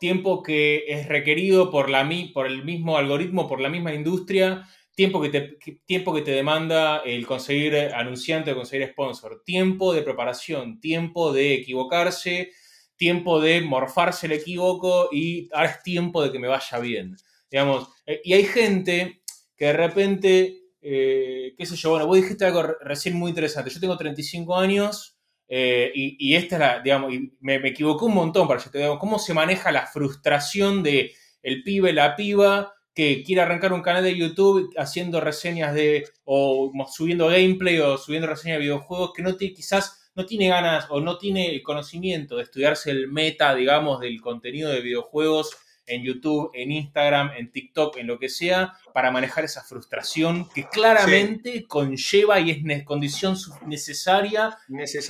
tiempo que es requerido por, la, por el mismo algoritmo, por la misma industria tiempo que, te, tiempo que te demanda el conseguir anunciante o conseguir sponsor, tiempo de preparación, tiempo de equivocarse, tiempo de morfarse el equivoco y ahora es tiempo de que me vaya bien. Digamos, eh, y hay gente que de repente, eh, qué sé yo, bueno, vos dijiste algo recién muy interesante. Yo tengo 35 años eh, y, esta es la, digamos, y me, me equivoqué un montón para que te digo, cómo se maneja la frustración de el pibe, la piba, que quiere arrancar un canal de YouTube haciendo reseñas de, o subiendo gameplay o subiendo reseñas de videojuegos, que no tiene, quizás no tiene ganas o no tiene el conocimiento de estudiarse el meta, digamos, del contenido de videojuegos en YouTube, en Instagram, en TikTok, en lo que sea, para manejar esa frustración que claramente conlleva y es condición necesaria,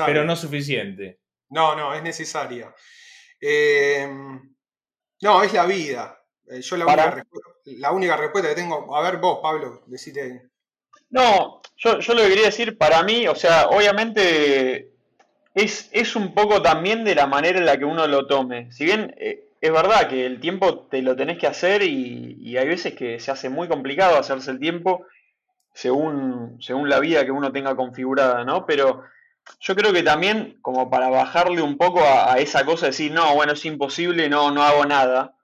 pero no suficiente. No, no, es necesaria. Eh, no, es la vida. Eh, yo la única, la única, respuesta que tengo, a ver vos, Pablo, decite. No, yo, lo que quería decir, para mí, o sea, obviamente es, es, un poco también de la manera en la que uno lo tome. Si bien eh, es verdad que el tiempo te lo tenés que hacer y, hay veces que se hace muy complicado hacerse el tiempo según, según la vida que uno tenga configurada, ¿no? Pero yo creo que también como para bajarle un poco a, esa cosa de decir, no, bueno, es imposible, no, no hago nada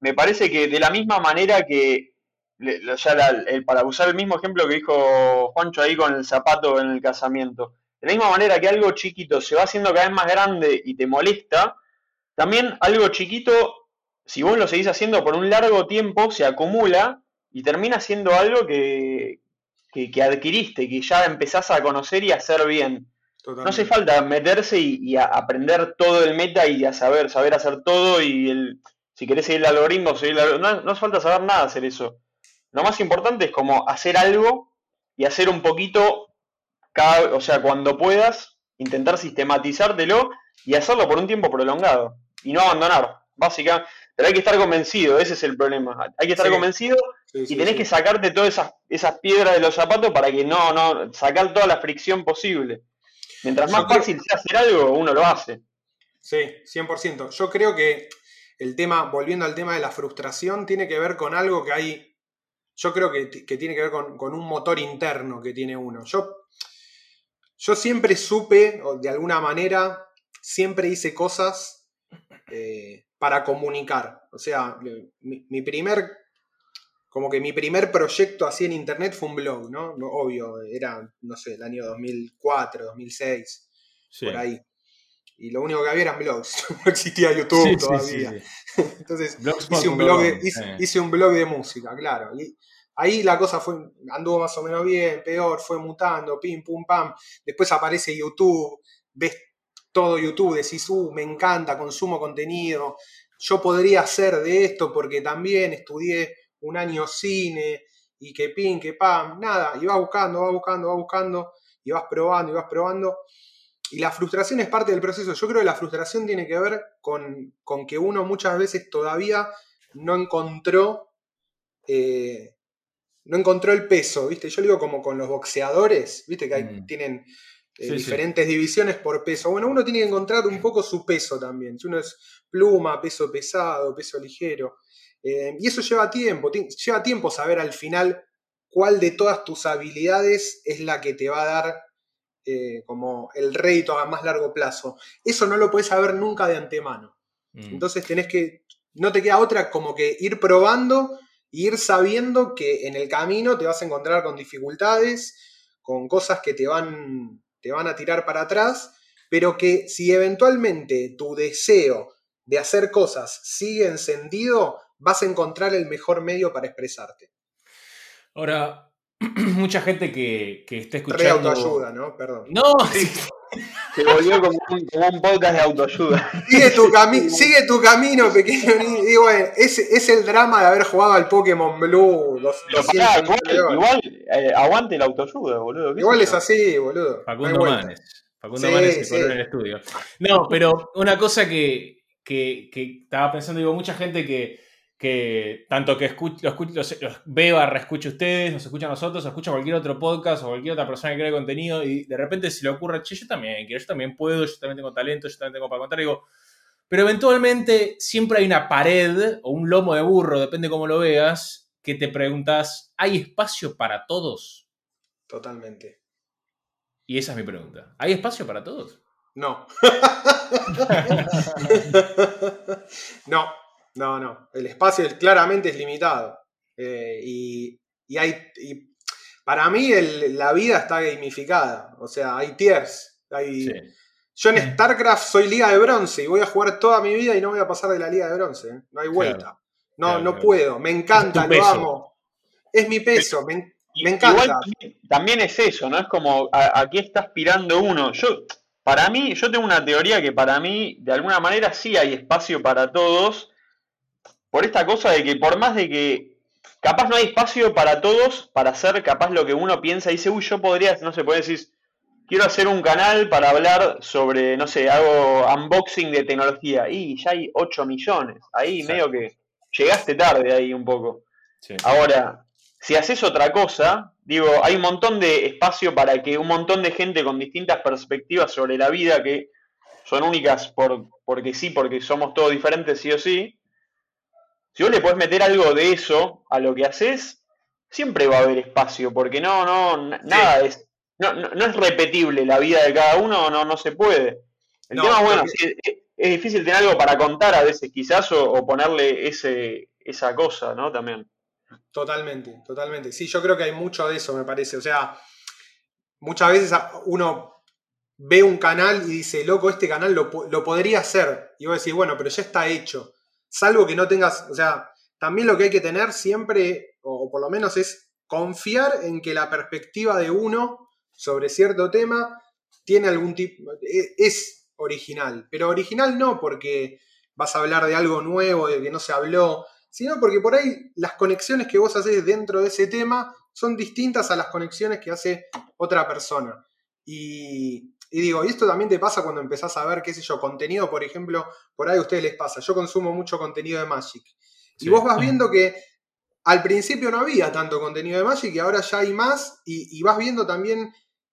me parece que de la misma manera que, ya para usar el mismo ejemplo que dijo Juancho ahí con el zapato en el casamiento, de la misma manera que algo chiquito se va haciendo cada vez más grande y te molesta, también algo chiquito, si vos lo seguís haciendo por un largo tiempo, se acumula y termina siendo algo que, que, que adquiriste, que ya empezás a conocer y a hacer bien. No hace falta meterse y, aprender todo el meta y a saber, saber hacer todo y el, si querés seguir el algoritmo, seguir el no, no hace falta saber nada hacer eso. Lo más importante es como hacer algo y hacer un poquito, cada, o sea, cuando puedas, intentar sistematizártelo y hacerlo por un tiempo prolongado y no abandonar. Básicamente, pero hay que estar convencido, ese es el problema. Hay que estar convencido y tenés que sacarte todas esas, esas piedras de los zapatos para que no, no, sacar toda la fricción posible. Mientras más fácil sea hacer algo, uno lo hace. Sí, 100%. Yo creo que el tema, volviendo al tema de la frustración, tiene que ver con algo que hay, yo creo que, tiene que ver con, un motor interno que tiene uno. Yo, yo siempre supe, o de alguna manera, siempre hice cosas eh, para comunicar. O sea, mi, primer, como que mi primer proyecto así en internet fue un blog, ¿no? Obvio, era, no sé, el año 2004, 2006, por ahí y lo único que había eran blogs, no existía YouTube todavía. Entonces hice un, blog de, hice, un blog de música, claro. Y ahí la cosa fue, anduvo más o menos bien, peor, fue mutando, pim, pum, pam. Después aparece YouTube, ves todo YouTube, decís, uh, me encanta, consumo contenido, yo podría hacer de esto porque también estudié un año cine y que pim, que pam, nada, y vas buscando, vas buscando, vas buscando, y vas probando, y vas probando. Y la frustración es parte del proceso. Yo creo que la frustración tiene que ver con, que uno muchas veces todavía no encontró, eh, no encontró el peso, ¿viste? Yo digo como con los boxeadores, ¿viste? Que mm. tienen eh, diferentes divisiones por peso. Bueno, uno tiene que encontrar un poco su peso también. Si uno es pluma, peso pesado, peso ligero. Eh, y eso lleva tiempo. Lleva tiempo saber al final cuál de todas tus habilidades es la que te va a dar eh, como el rédito a más largo plazo. Eso no lo puedes saber nunca de antemano. Mm. Entonces tenés que, no te queda otra como que ir probando e ir sabiendo que en el camino te vas a encontrar con dificultades, con cosas que te van, te van a tirar para atrás, pero que si eventualmente tu deseo de hacer cosas sigue encendido, vas a encontrar el mejor medio para expresarte. Ahora, mucha gente que, que esté escuchando. Re autoayuda, ¿no? Perdón. No, Se volvió como un, podcast de autoayuda. Sigue tu, sigue tu camino, pequeño Y bueno, es, es, el drama de haber jugado al Pokémon Blue. igual, eh, aguante la autoayuda, boludo. Igual es así, boludo. Facundo Manes. Facundo Manes se en el estudio. No, pero una cosa que, que, que estaba pensando, digo, mucha gente que que tanto que escuch, los, los, los, vea, reescuche ustedes, nos escucha a nosotros, escucha cualquier otro podcast o cualquier otra persona que cree contenido y de repente se le ocurre, che, yo también quiero, yo también puedo, yo también tengo talento, yo también tengo para contar, digo, pero eventualmente siempre hay una pared o un lomo de burro, depende cómo lo veas, que te preguntas, ¿hay espacio para todos? Totalmente. Y esa es mi pregunta. ¿Hay espacio para todos? No. no, no, no. El espacio claramente es limitado. Eh, y, hay. para mí la vida está gamificada. O sea, hay tiers. Hay, Yo en StarCraft soy liga de bronce y voy a jugar toda mi vida y no voy a pasar de la liga de bronce. ¿eh? No hay vuelta. no, no puedo. Me encanta, lo amo. Es mi peso. Me, encanta. también es eso, ¿no? Es como aquí está aspirando uno. Yo, para mí, yo tengo una teoría que para mí, de alguna manera, sí hay espacio para todos por esta cosa de que por más de que capaz no hay espacio para todos para hacer capaz lo que uno piensa y dice, uy, yo podría, no sé, puede decir, quiero hacer un canal para hablar sobre, no sé, hago unboxing de tecnología y ya hay 8 millones. Ahí medio que llegaste tarde ahí un poco. Ahora, si haces otra cosa, digo, hay un montón de espacio para que un montón de gente con distintas perspectivas sobre la vida que son únicas por, porque sí, porque somos todos diferentes sí o sí, si vos le podés meter algo de eso a lo que haces, siempre va a haber espacio, porque no, no, nada es, no, no, es repetible la vida de cada uno, no, no se puede. El tema, bueno, es, difícil tener algo para contar a veces, quizás, o, ponerle ese, esa cosa, ¿no? También. Totalmente, totalmente. Sí, yo creo que hay mucho de eso, me parece. O sea, muchas veces uno ve un canal y dice, loco, este canal lo, lo podría hacer. Y vos decís, bueno, pero ya está hecho salvo que no tengas, o sea, también lo que hay que tener siempre, o por lo menos es confiar en que la perspectiva de uno sobre cierto tema tiene algún tipo, e, es original, pero original no porque vas a hablar de algo nuevo, de que no se habló, sino porque por ahí las conexiones que vos haces dentro de ese tema son distintas a las conexiones que hace otra persona. Y, digo, y esto también te pasa cuando empezás a ver, qué sé yo, contenido, por ejemplo, por ahí a ustedes les pasa. Yo consumo mucho contenido de Magic. Y vos vas viendo que al principio no había tanto contenido de Magic y ahora ya hay más y vas viendo también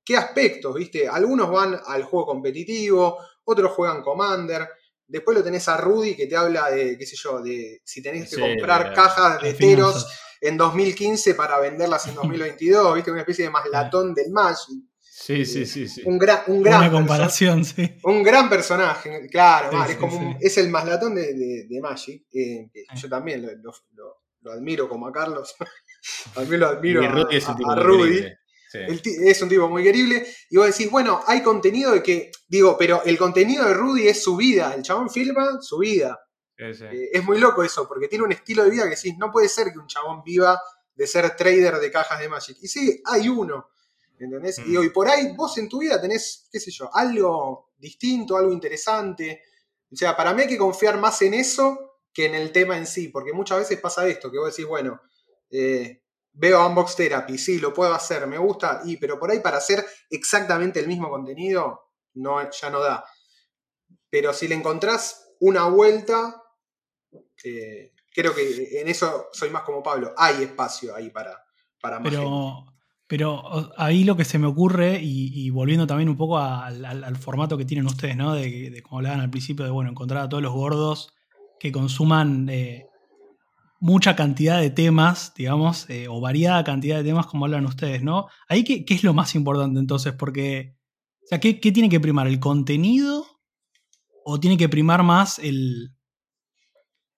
qué aspectos, ¿viste? Algunos van al juego competitivo, otros juegan Commander. Después lo tenés a Rudy que te habla de, qué sé yo, de si tenés que comprar cajas de teros en 2015 para venderlas en 2022, ¿viste? Una especie de maslatón del Magic. Sí, sí, sí, sí. Un gran, un gran Una comparación, sí. Un gran personaje, claro, es, como es el maslatón de, Magic. Eh, yo también lo, admiro como a Carlos. también lo admiro a, Rudy es un tipo muy querible. Y vos decís, bueno, hay contenido de que. Digo, pero el contenido de Rudy es su vida. El chabón filma su vida. Eh, es muy loco eso, porque tiene un estilo de vida que decís, no puede ser que un chabón viva de ser trader de cajas de Magic. Y sí, hay uno. ¿Entendés? Y, mm. por ahí vos en tu vida tenés, qué sé yo, algo distinto, algo interesante. O sea, para mí hay que confiar más en eso que en el tema en sí, porque muchas veces pasa esto, que vos decís, bueno, eh, veo Unbox Therapy, sí, lo puedo hacer, me gusta, y, pero por ahí para hacer exactamente el mismo contenido, no, ya no da. Pero si le encontrás una vuelta, eh, creo que en eso soy más como Pablo, hay espacio ahí para, para más pero, Pero ahí lo que se me ocurre, y, volviendo también un poco al, formato que tienen ustedes, ¿no? De, como hablaban al principio, de bueno, encontrar a todos los gordos que consuman eh, mucha cantidad de temas, digamos, eh, o variada cantidad de temas como hablan ustedes, ¿no? Ahí, ¿qué, qué es lo más importante entonces? Porque, o sea, ¿qué, tiene que primar? ¿El contenido o tiene que primar más el,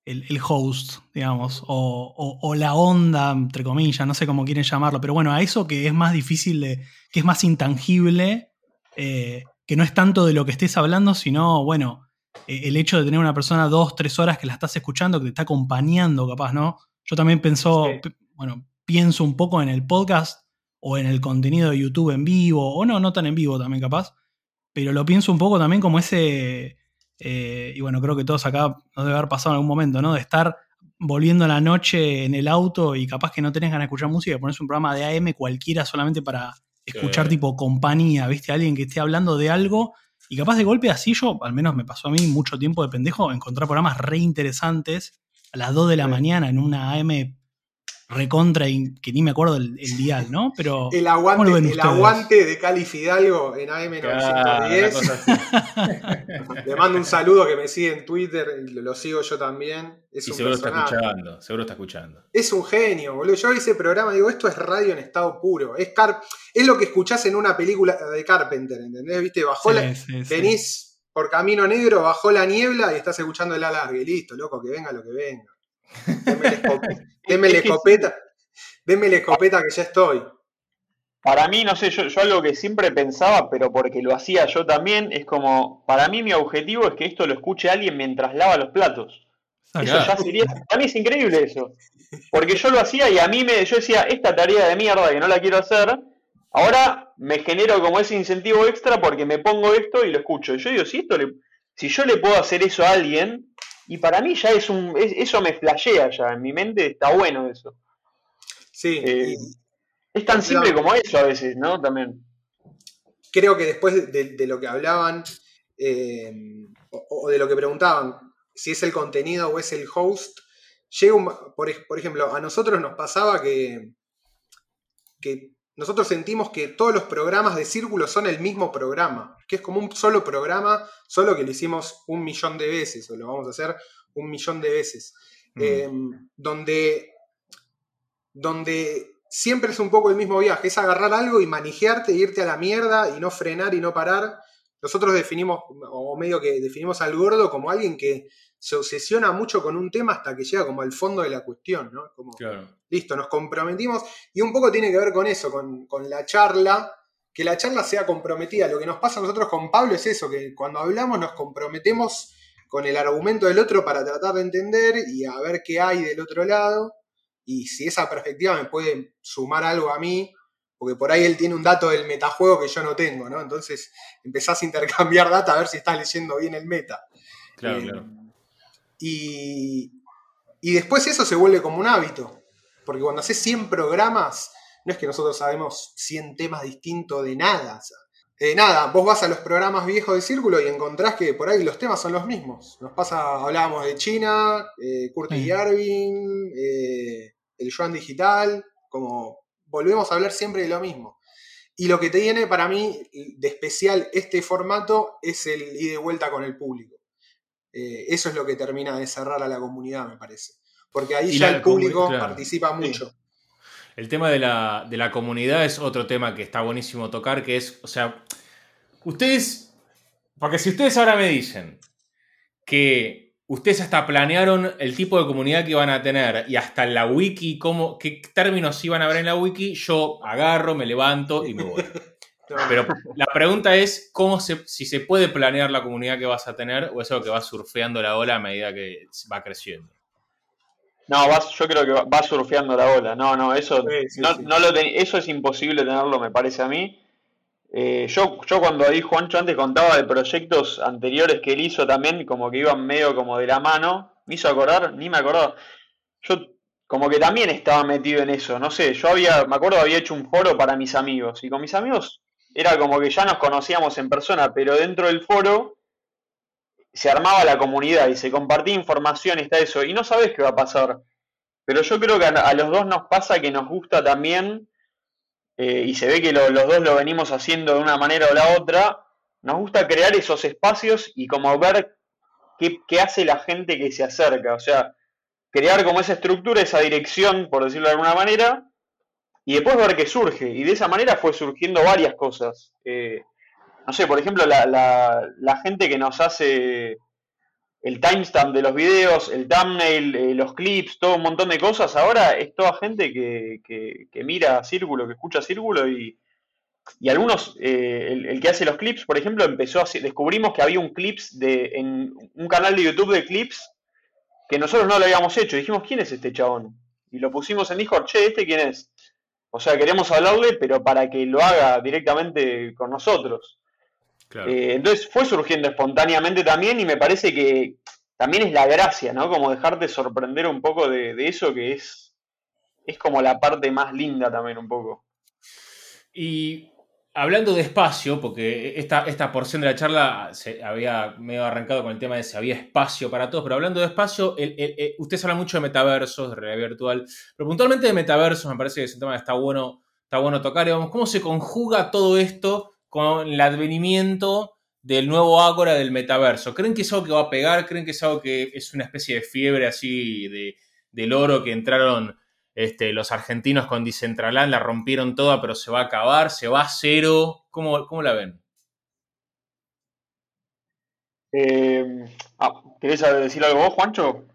el, host, digamos, o, la onda, entre comillas, no sé cómo quieren llamarlo, pero bueno, a eso que es más difícil de, que es más intangible, eh, que no es tanto de lo que estés hablando, sino, bueno, eh, el hecho de tener una persona dos, tres horas que la estás escuchando, que te está acompañando, capaz, ¿no? Yo también pienso, bueno, pienso un poco en el podcast o en el contenido de YouTube en vivo, o no, no tan en vivo también, capaz, pero lo pienso un poco también como ese, eh, y bueno, creo que todos acá nos debe haber pasado en algún momento, ¿no? De estar volviendo a la noche en el auto y capaz que no tenés ganas de escuchar música, pones un programa de AM cualquiera solamente para escuchar tipo compañía, ¿viste? Alguien que esté hablando de algo y capaz de golpe así yo, al menos me pasó a mí mucho tiempo de pendejo, encontrar programas re interesantes a las 2 de la mañana en una AM recontra y que ni me acuerdo el, dial, ¿no? Pero el aguante, el aguante de Cali Fidalgo en AM910. Le mando un saludo que me sigue en Twitter, lo sigo yo también. Es y seguro está escuchando, seguro está escuchando. Es un genio, boludo. Yo ese programa digo, esto es radio en estado puro. Es, es lo que escuchás en una película de Carpenter, ¿entendés? ¿Viste? Bajó la... venís por camino negro, bajó la niebla y estás escuchando el alargue. Listo, loco, que venga lo que venga. Deme la escopeta. Deme la escopeta que ya estoy. Para mí, no sé, yo, algo que siempre pensaba, pero porque lo hacía yo también, es como, para mí mi objetivo es que esto lo escuche alguien mientras lava los platos. Eso ya sería, para mí es increíble eso. Porque yo lo hacía y a mí me, yo decía, esta tarea de mierda que no la quiero hacer, ahora me genero como ese incentivo extra porque me pongo esto y lo escucho. Y yo digo, si esto si yo le puedo hacer eso a alguien, y para mí ya es un. eso me flashea ya. En mi mente está bueno eso. Sí. Eh, es tan simple como eso a veces, ¿no? También. Creo que después de, lo que hablaban, eh, o, de lo que preguntaban, si es el contenido o es el host, llega por, por, ejemplo, a nosotros nos pasaba que, que nosotros sentimos que todos los programas de Círculo son el mismo programa, que es como un solo programa, solo que lo hicimos un millón de veces, o lo vamos a hacer un millón de veces, mm. em, donde, donde siempre es un poco el mismo viaje, es agarrar algo y manejearte, irte a la mierda y no frenar y no parar. Nosotros definimos, o medio que definimos al gordo como alguien que se obsesiona mucho con un tema hasta que llega como al fondo de la cuestión, ¿no? Como, listo, nos comprometimos. Y un poco tiene que ver con eso, con, la charla, que la charla sea comprometida. Lo que nos pasa a nosotros con Pablo es eso, que cuando hablamos nos comprometemos con el argumento del otro para tratar de entender y a ver qué hay del otro lado. Y si esa perspectiva me puede sumar algo a mí, porque por ahí él tiene un dato del metajuego que yo no tengo, ¿no? Entonces empezás a intercambiar data a ver si estás leyendo bien el meta. Claro, claro. Y, y después eso se vuelve como un hábito, porque cuando haces 100 programas, no es que nosotros sabemos 100 temas distintos de nada. Eh, nada, vos vas a los programas viejos de Círculo y encontrás que por ahí los temas son los mismos. Nos pasa, hablábamos de China, eh, Curtis Yarvin, eh, el Yuan Digital, como volvemos a hablar siempre de lo mismo. Y lo que tiene para mí de especial este formato es el ida y vuelta con el público. eso es lo que termina de cerrar a la comunidad, me parece. Porque ahí ya el público participa mucho. El tema de la, de la, comunidad es otro tema que está buenísimo tocar, que es, o sea, ustedes, porque si ustedes ahora me dicen que ustedes hasta planearon el tipo de comunidad que iban a tener y hasta la wiki, cómo, qué términos iban a ver en la wiki, yo agarro, me levanto y me voy. Pero la pregunta es cómo se, si se puede planear la comunidad que vas a tener o es algo que va surfeando la ola a medida que va creciendo. No, yo creo que va, surfeando la ola. No, no, eso, no, lo eso es imposible tenerlo, me parece a mí. Eh, yo, yo cuando ahí Juancho antes contaba de proyectos anteriores que él hizo también, como que iban medio como de la mano, me hizo acordar, ni me acordaba. Yo como que también estaba metido en eso, no sé, yo había, me acuerdo había hecho un foro para mis amigos, y con mis amigos era como que ya nos conocíamos en persona, pero dentro del foro se armaba la comunidad y se compartía información está eso, y no sabes qué va a pasar. Pero yo creo que a, los dos nos pasa que nos gusta también, eh, y se ve que los dos lo venimos haciendo de una manera o la otra, nos gusta crear esos espacios y como ver qué, hace la gente que se acerca. O sea, crear como esa estructura, esa dirección, por decirlo de alguna manera, y después ver qué surge. Y de esa manera fue surgiendo varias cosas. Eh, no sé, por ejemplo, la, la, gente que nos hace el timestamp de los videos, el thumbnail, eh, los clips, todo un montón de cosas, ahora es toda gente que, que, mira Círculo, que escucha Círculo y, y algunos, eh, el, que hace los clips, por ejemplo, empezó a descubrimos que había un clips de, en un canal de YouTube de clips que nosotros no lo habíamos hecho. Dijimos, ¿quién es este chabón? Y lo pusimos en Discord, che, ¿este quién es? O sea, queremos hablarle, pero para que lo haga directamente con nosotros. Eh, entonces fue surgiendo espontáneamente también y me parece que también es la gracia, ¿no? Como dejarte sorprender un poco de, eso que es, es como la parte más linda también un poco. Y hablando de espacio, porque esta, esta porción de la charla se había medio arrancado con el tema de si había espacio para todos, pero hablando de espacio, usted habla mucho de metaversos, de realidad virtual, pero puntualmente de metaversos me parece que es un tema que está bueno, está bueno tocar. Y vamos, ¿cómo se conjuga todo esto con el advenimiento del nuevo ágora del metaverso. ¿Creen que es algo que va a pegar? ¿Creen que es algo que es una especie de fiebre así de, del oro que entraron este, los argentinos con Decentraland, la rompieron toda, pero se va a acabar, se va a cero? ¿Cómo, cómo la ven? Eh, ah, ¿Querés decir algo vos, Juancho?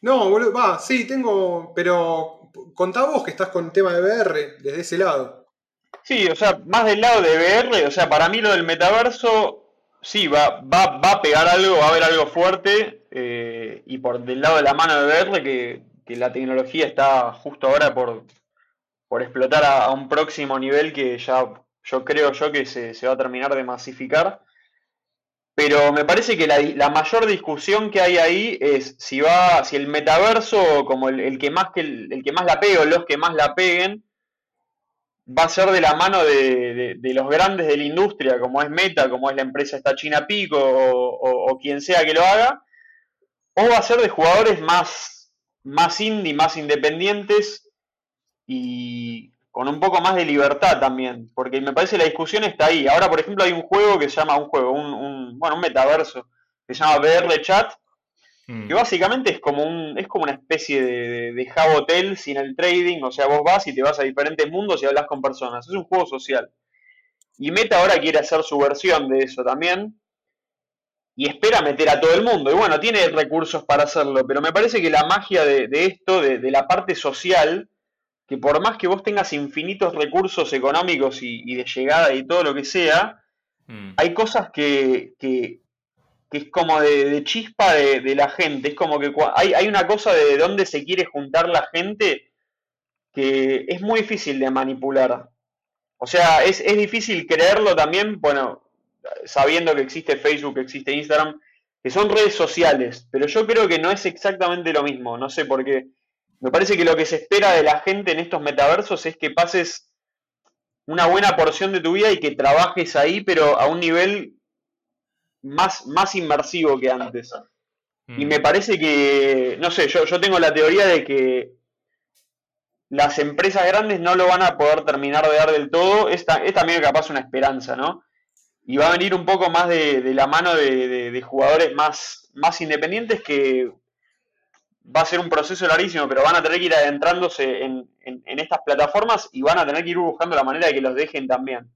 No, boludo, va, sí, tengo, pero contá vos que estás con el tema de VR desde ese lado. Sí, o sea, más del lado de VR, o sea, para mí lo del metaverso, sí, va, va, va a pegar algo, va a haber algo fuerte, eh, y por del lado de la mano de VR, que, la tecnología está justo ahora por, por explotar a, un próximo nivel que ya yo creo yo que se, va a terminar de masificar. Pero me parece que la, mayor discusión que hay ahí es si va, si el metaverso, como el, el que más que el, el, que más la pegue o los que más la peguen, va a ser de la mano de, los grandes de la industria, como es Meta, como es la empresa esta China Pico o, quien sea que lo haga, o va a ser de jugadores más, más indie, más independientes y con un poco más de libertad también, porque me parece la discusión está ahí. Ahora, por ejemplo, hay un juego que se llama, un juego, un, bueno, un metaverso, que se llama VR Chat, Mm. Que básicamente es como, un, es como una especie de, de, hotel sin el trading, o sea, vos vas y te vas a diferentes mundos y hablas con personas. Es un juego social. Y Meta ahora quiere hacer su versión de eso también. Y espera meter a todo el mundo. Y bueno, tiene recursos para hacerlo. Pero me parece que la magia de, esto, de, la parte social, que por más que vos tengas infinitos recursos económicos y, de llegada y todo lo que sea, mm. hay cosas que, que, que es como de, chispa de, la gente. Es como que hay, hay una cosa de dónde se quiere juntar la gente que es muy difícil de manipular. O sea, es, es difícil creerlo también, bueno, sabiendo que existe Facebook, que existe Instagram, que son redes sociales, pero yo creo que no es exactamente lo mismo, no sé por qué. Me parece que lo que se espera de la gente en estos metaversos es que pases una buena porción de tu vida y que trabajes ahí, pero a un nivel más, más inmersivo que antes. Y me Mm. parece que, no sé, yo, yo tengo la teoría de que las empresas grandes no lo van a poder terminar de dar del todo. Es, es también capaz una esperanza, ¿no? Y va a venir un poco más de, de la mano de, de- de jugadores más, más independientes que va a ser un proceso larguísimo, pero van a tener que ir adentrándose en, en- en estas plataformas y van a tener que ir buscando la manera de que los dejen también.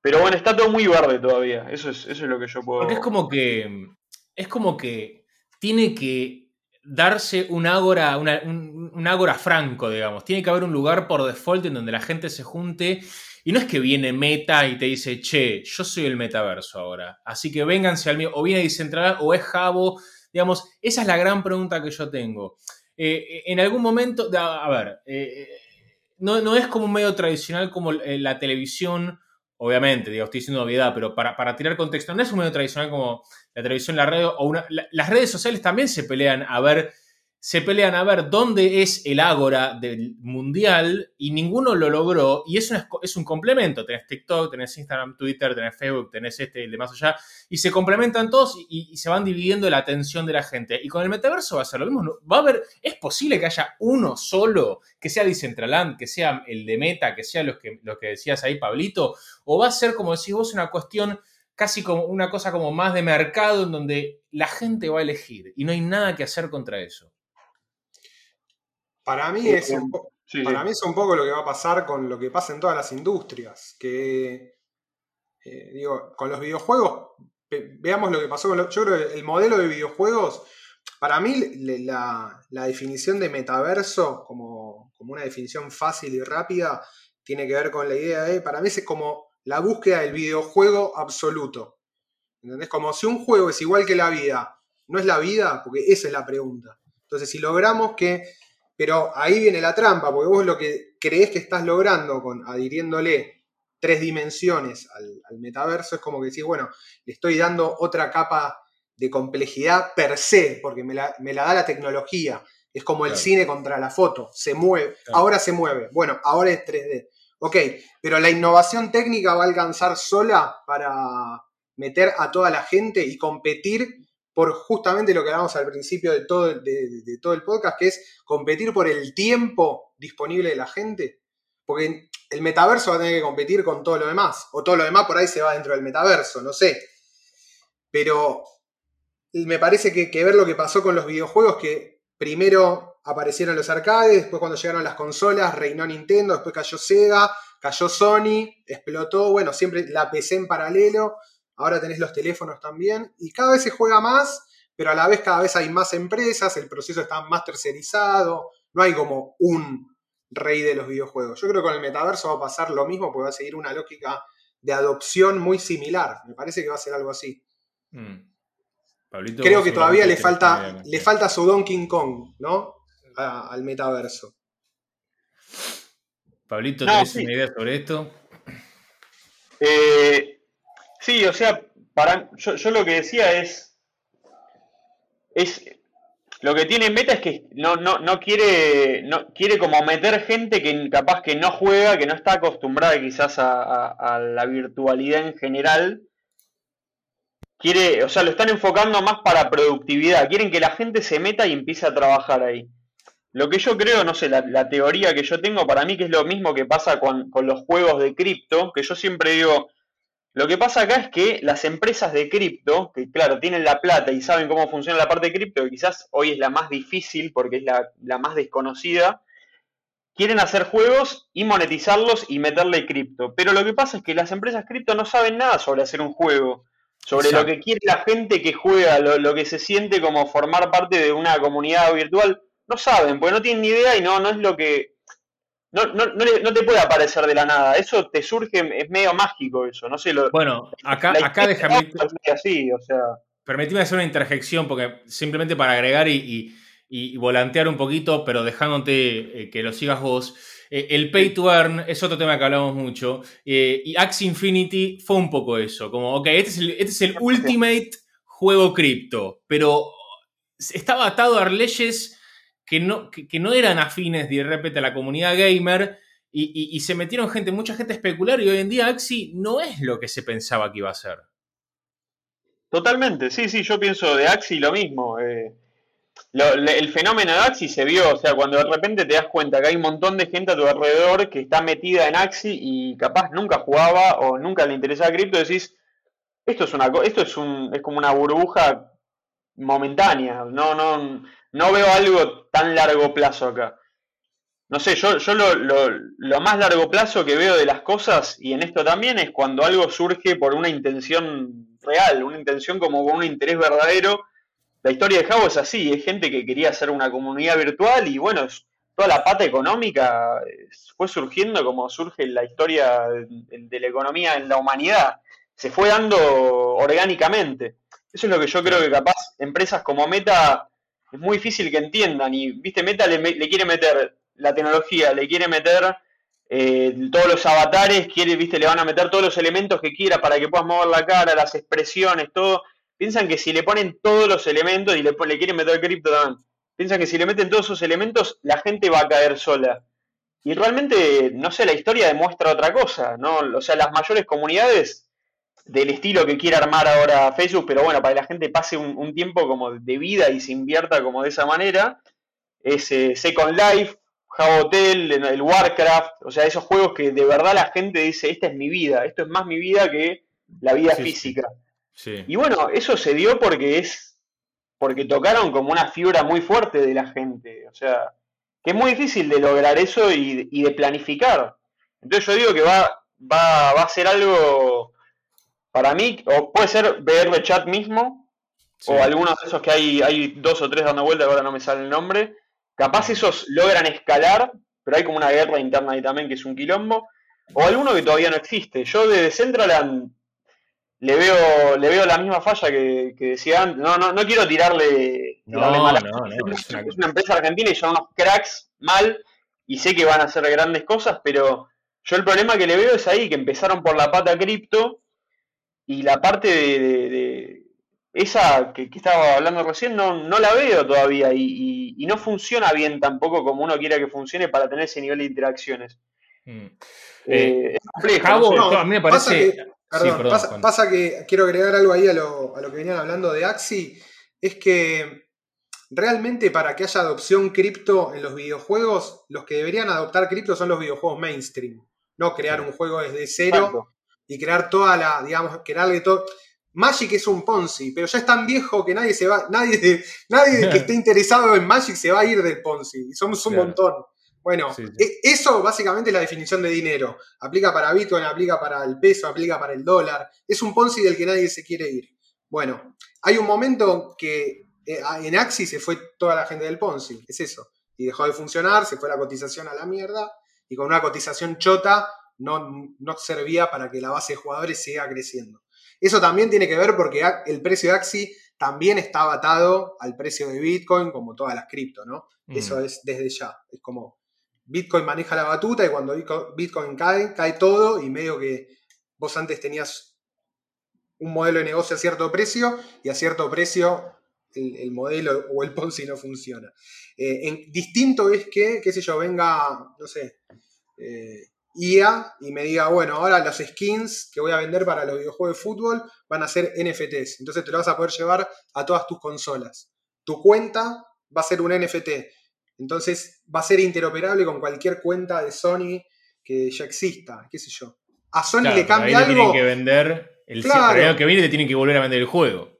Pero bueno, está todo muy verde todavía. Eso es, eso es lo que yo puedo. Porque es como que. Es como que tiene que darse un ágora, una- un, ágora franco, digamos. Tiene que haber un lugar por default en donde la gente se junte. Y no es que viene Meta y te dice, che, yo soy el metaverso ahora. Así que vénganse al mío. O viene Decentraland o es Jabo. Digamos, esa es la gran pregunta que yo tengo. Eh, en algún momento, a, ver, eh, no, no es como un medio tradicional como eh, la televisión obviamente, digo, estoy diciendo obviedad, pero para, para tirar contexto, no es un medio tradicional como la televisión, la radio, o una, la- las redes sociales también se pelean a ver, se pelean a ver dónde es el ágora del mundial y ninguno lo logró y es es un complemento, tenés TikTok, tenés Instagram, Twitter, tenés Facebook, tenés este, el de más allá, y se complementan todos y, y se van dividiendo la atención de la gente. Y con el metaverso va a ser lo mismo, va a haber, es posible que haya uno solo, que sea Decentraland, que sea el de Meta, que sea los que, lo que decías ahí, Pablito, o va a ser, como decís vos, una cuestión casi como una cosa como más de mercado en donde la gente va a elegir y no hay nada que hacer contra eso. Para mí, Eh, es un Sí, para sí. mí es un poco lo que va a pasar con lo que pasa en todas las industrias. Que, eh, digo, con los videojuegos, ve- veamos lo que pasó con los. Yo creo que el modelo de videojuegos, para mí, la, la definición de metaverso, como, como una definición fácil y rápida, tiene que ver con la idea de. Para mí, es como la búsqueda del videojuego absoluto. ¿Entendés? Como si un juego es igual que la vida, ¿no es la vida? Porque esa es la pregunta. Entonces, si logramos que pero ahí viene la trampa, porque vos lo que creés que estás logrando con adhiriéndole tres dimensiones al, al metaverso es como que decís, bueno, le estoy dando otra capa de complejidad per se, porque me la, me la da la tecnología. Es como el cine contra la foto, se mueve, Claro. ahora se mueve, bueno, ahora es 3D. Ok, pero la innovación técnica va a alcanzar sola para meter a toda la gente y competir por justamente lo que hablamos al principio de todo, el- podcast, que es competir por el tiempo disponible de la gente. Porque el metaverso va a tener que competir con todo lo demás. O todo lo demás por ahí se va dentro del metaverso, no sé. Pero me parece que, que ver lo que pasó con los videojuegos, que primero aparecieron los arcades, después cuando llegaron las consolas, reinó Nintendo, después cayó Sega, cayó Sony, explotó, bueno, siempre la PC en paralelo, ahora tenés los teléfonos también, y cada vez se juega más, pero a la vez cada vez hay más empresas, el proceso está más tercerizado, no hay como un rey de los videojuegos. Yo creo que con el metaverso va a pasar lo mismo, porque va a seguir una lógica de adopción muy similar, me parece que va a ser algo así. Mm. Pablito, Creo que todavía le falta, le falta su Donkey Kong, ¿no? A- al metaverso. Pablito, No, ¿tenés sí. una idea sobre esto? Eh, sí, o sea, para, yo, yo lo que decía es, es lo que tiene Meta es que no, no, no quiere, no quiere como meter gente que capaz que no juega, que no está acostumbrada quizás a, a- a la virtualidad en general. Quiere, o sea, lo están enfocando más para productividad. Quieren que la gente se meta y empiece a trabajar ahí. Lo que yo creo, no sé, la, la teoría que yo tengo para mí que es lo mismo que pasa con, con los juegos de cripto, que yo siempre digo, lo que pasa acá es que las empresas de cripto, que claro, tienen la plata y saben cómo funciona la parte de cripto, que quizás hoy es la más difícil porque es la, la más desconocida, quieren hacer juegos y monetizarlos y meterle cripto. Pero lo que pasa es que las empresas cripto no saben nada sobre hacer un juego, sobre Exacto. lo que quiere la gente que juega, lo, lo que se siente como formar parte de una comunidad virtual. No saben, porque no tienen ni idea y no, no es lo que... No, no, no, no te puede aparecer de la nada, eso te surge, es medio mágico eso, no sé, lo, Bueno, acá, acá déjame, así, o sea... permitime hacer una interjección, porque simplemente para agregar y, y- y volantear un poquito, pero dejándote eh, que lo sigas vos. Eh, el pay to earn es otro tema que hablamos mucho. Eh, y Axie Infinity fue un poco eso. Como, ok, este es el, este es el ultimate juego cripto. Pero estaba atado a leyes que no, que, no eran afines de repente a la comunidad gamer. Y, se metieron gente, mucha gente especular. Y hoy en día Axie no es lo que se pensaba que iba a ser. Totalmente, sí, sí, yo pienso de Axie lo mismo. Eh, el fenómeno de Axi se vio, o sea, cuando de repente te das cuenta que hay un montón de gente a tu alrededor que está metida en Axi y capaz nunca jugaba o nunca le interesaba cripto, decís, esto es una esto es un es como una burbuja momentánea, no no no veo algo tan largo plazo acá. No sé, yo, yo lo, lo, lo más largo plazo que veo de las cosas, y en esto también, es cuando algo surge por una intención real, una intención como con un interés verdadero, la historia de Javo es así, es gente que quería hacer una comunidad virtual y bueno, toda la pata económica fue surgiendo como surge la historia de, la economía en la humanidad. Se fue dando orgánicamente. Eso es lo que yo creo que capaz empresas como Meta es muy difícil que entiendan. Y, viste, Meta le, quiere meter la tecnología, le quiere meter eh, todos los avatares, quiere, viste, le van a meter todos los elementos que quiera para que puedas mover la cara, las expresiones, todo piensan que si le ponen todos los elementos y le, le quieren meter cripto también, piensan que si le meten todos esos elementos, la gente va a caer sola. Y realmente, no sé, la historia demuestra otra cosa, ¿no? O sea, las mayores comunidades del estilo que quiere armar ahora Facebook, pero bueno, para que la gente pase un, tiempo como de vida y se invierta como de esa manera, es eh, Second Life, Java Hotel, el Warcraft, o sea, esos juegos que de verdad la gente dice, esta es mi vida, esto es más mi vida que la vida física. Y bueno, eso se dio porque es. porque tocaron como una fibra muy fuerte de la gente. O sea, que es muy difícil de lograr eso y, de planificar. Entonces yo digo que va, va, va a ser algo. Para mí, o puede ser VR Chat mismo, o algunos de esos que hay, hay dos o tres dando vuelta, ahora no me sale el nombre. Capaz esos logran escalar, pero hay como una guerra interna ahí también que es un quilombo. O alguno que todavía no existe. Yo de Decentraland le veo, le veo la misma falla que, decía antes. No, no, no quiero tirarle, no, no, no, es, una empresa argentina y son unos cracks mal y sé que van a hacer grandes cosas, pero yo el problema que le veo es ahí, que empezaron por la pata cripto y la parte de, esa que, estaba hablando recién no, no la veo todavía y, no funciona bien tampoco como uno quiera que funcione para tener ese nivel de interacciones. Mm. Eh, es complejo. a mí me parece... Perdón, pasa, que quiero agregar algo ahí a lo, que venían hablando de Axi, es que realmente para que haya adopción cripto en los videojuegos, los que deberían adoptar cripto son los videojuegos mainstream, no crear un juego desde cero y crear toda la, digamos, crearle todo. Magic es un Ponzi, pero ya es tan viejo que nadie se va, nadie, nadie que esté interesado en Magic se va a ir del Ponzi, y somos un montón. Bueno, e, eso básicamente es la definición de dinero. Aplica para Bitcoin, aplica para el peso, aplica para el dólar. Es un Ponzi del que nadie se quiere ir. Bueno, hay un momento que eh, en Axi se fue toda la gente del Ponzi, es eso. Y dejó de funcionar, se fue la cotización a la mierda y con una cotización chota no, no servía para que la base de jugadores siga creciendo. Eso también tiene que ver porque el precio de Axi también está atado al precio de Bitcoin, como todas las cripto, ¿no? Eso mm. es desde ya. Es como Bitcoin maneja la batuta y cuando Bitcoin cae, cae todo y medio que vos antes tenías un modelo de negocio a cierto precio y a cierto precio el, modelo o el Ponzi no funciona. Eh, en, distinto es que, qué sé yo, venga, no sé, eh, IA y me diga, bueno, ahora los skins que voy a vender para los videojuegos de fútbol van a ser NFTs. Entonces te lo vas a poder llevar a todas tus consolas. Tu cuenta va a ser un NFT entonces va a ser interoperable con cualquier cuenta de Sony que ya exista, qué sé yo. A Sony le cambia ahí Le tienen que vender el año que viene te tienen que volver a vender el juego.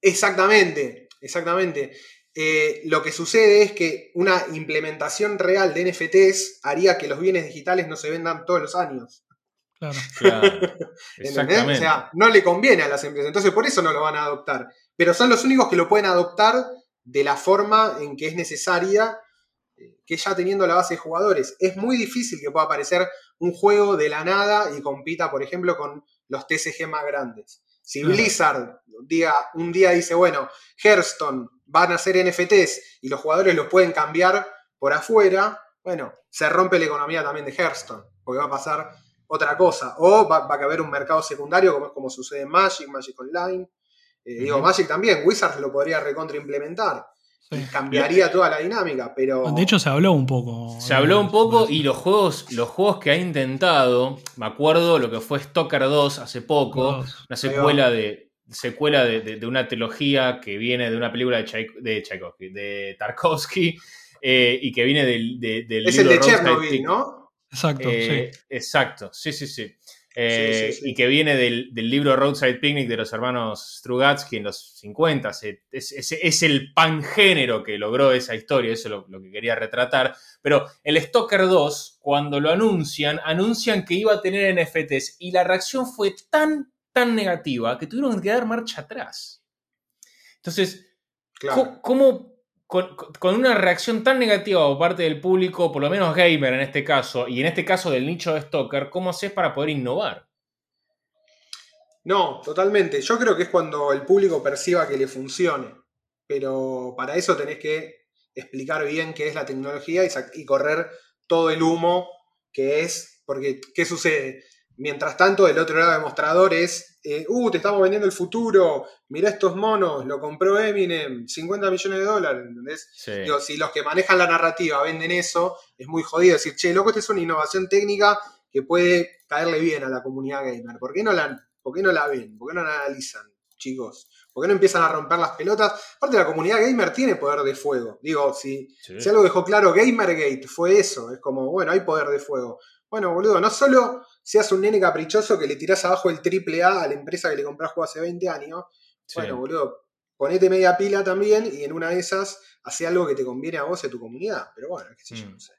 Exactamente, exactamente. Eh, lo que sucede es que una implementación real de NFTs haría que los bienes digitales no se vendan todos los años. Claro. claro. o sea, no le conviene a las empresas. Entonces, por eso no lo van a adoptar. Pero son los únicos que lo pueden adoptar de la forma en que es necesaria eh, que ya teniendo la base de jugadores. Es muy difícil que pueda aparecer un juego de la nada y compita, por ejemplo, con los TCG más grandes. Si Blizzard diga, un día dice, bueno, Hearthstone van a ser NFTs y los jugadores los pueden cambiar por afuera, bueno, se rompe la economía también de Hearthstone, porque va a pasar otra cosa. O va, va a haber un mercado secundario, como es como sucede en Magic, Magic Online. Eh, Digo. Magic también, Wizards lo podría recontra implementar. Sí. Y cambiaría toda la dinámica, pero. De hecho, se habló un poco. Se habló un poco y los juegos, los juegos que ha intentado, me acuerdo lo que fue Stalker 2 hace poco, una secuela de secuela de, de- de una trilogía que viene de una película de, Tchaik- de Tchaikovsky, de Tarkovsky, eh, y que viene del, de- del es el libro de Chernobyl, Picnic. ¿no? Exacto, Eh, sí. Exacto, sí, sí, sí. Eh, Sí, sí, sí. Y que viene del, del libro Roadside Picnic de los hermanos Strugatsky en los 50. Se- Es, es- es el pangénero que logró esa historia, eso es lo, lo que quería retratar. Pero el Stalker 2, cuando lo anuncian, anuncian que iba a tener NFTs y la reacción fue tan, tan negativa que tuvieron que dar marcha atrás. Entonces, Claro. ¿Cómo, con, con una reacción tan negativa por parte del público, por lo menos gamer en este caso, y en este caso del nicho de Stalker, cómo haces para poder innovar? No, totalmente. Yo creo que es cuando el público perciba que le funcione. Pero para eso tenés que explicar bien qué es la tecnología y correr todo el humo que es. Porque, ¿qué sucede? Mientras tanto, del otro lado del mostrador es, eh, uh, te estamos vendiendo el futuro, mirá estos monos, lo compró Eminem, 50 millones de dólares, ¿entendés? Sí. Digo, si los que manejan la narrativa venden eso, es muy jodido decir, che, loco, esta es una innovación técnica que puede caerle bien a la comunidad gamer. ¿Por qué no la, por qué no la ven? ¿Por qué no la analizan, chicos? ¿Por qué no empiezan a romper las pelotas? Aparte, la comunidad gamer tiene poder de fuego. Digo, si, Sí. si algo dejó claro Gamergate fue eso. Es como, bueno, hay poder de fuego. Bueno, boludo, no solo seas un nene caprichoso que le tirás abajo el triple A a la empresa que le comprás juego hace 20 años. Sí. Bueno, boludo, ponete media pila también y en una de esas hace algo que te conviene a vos y a tu comunidad. Pero bueno, qué sé yo, Mm. no sé.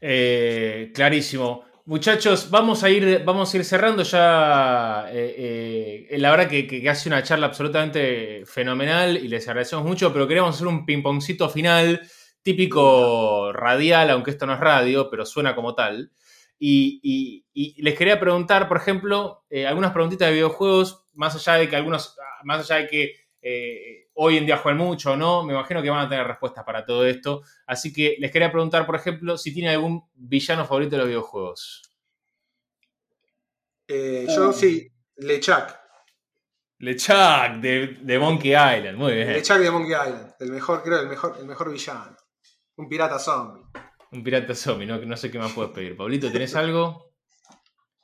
Eh, clarísimo. Muchachos, vamos a ir, vamos a ir cerrando ya. eh, eh, la verdad que, que, hace una charla absolutamente fenomenal y les agradecemos mucho, pero queremos hacer un ping-pongcito final, típico radial, aunque esto no es radio, pero suena como tal. Y, y- y les quería preguntar, por ejemplo, eh, algunas preguntitas de videojuegos, más allá de que algunos, más allá de que eh, hoy en día juegan mucho o no, me imagino que van a tener respuestas para todo esto. Así que les quería preguntar, por ejemplo, si tiene algún villano favorito de los videojuegos. Eh, yo sí, LeChuck. LeChuck de, de Monkey Island, muy bien. LeChuck de Monkey Island. El mejor, creo, el mejor, el mejor villano. Un pirata zombie. Un pirata zombie, ¿no? no sé qué más puedes pedir. Pablito, ¿tenés algo?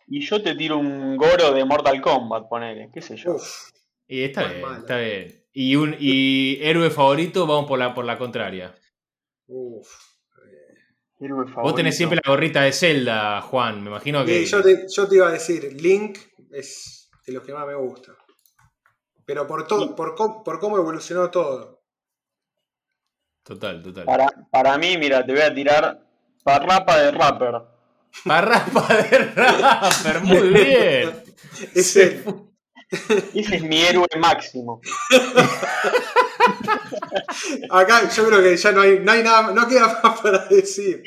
Y yo te tiro un goro de Mortal Kombat, ponele, qué sé yo. Uf. Y está bien, malo. está bien. Y, un, y héroe favorito, vamos por la, por la contraria. Uf. Héroe Vos favorito. tenés siempre la gorrita de Zelda, Juan. Me imagino que. Y yo, te, yo te iba a decir, Link es de los que más me gusta. Pero por, todo, por cómo evolucionó todo. Total, total. Para, para mí, mira, te voy a tirar Parrapa de Rapper. Parrapa de Rapper, muy bien. Es Se él. fu- Ese es mi héroe máximo. Acá yo creo que ya no hay, no hay nada, no queda más para decir.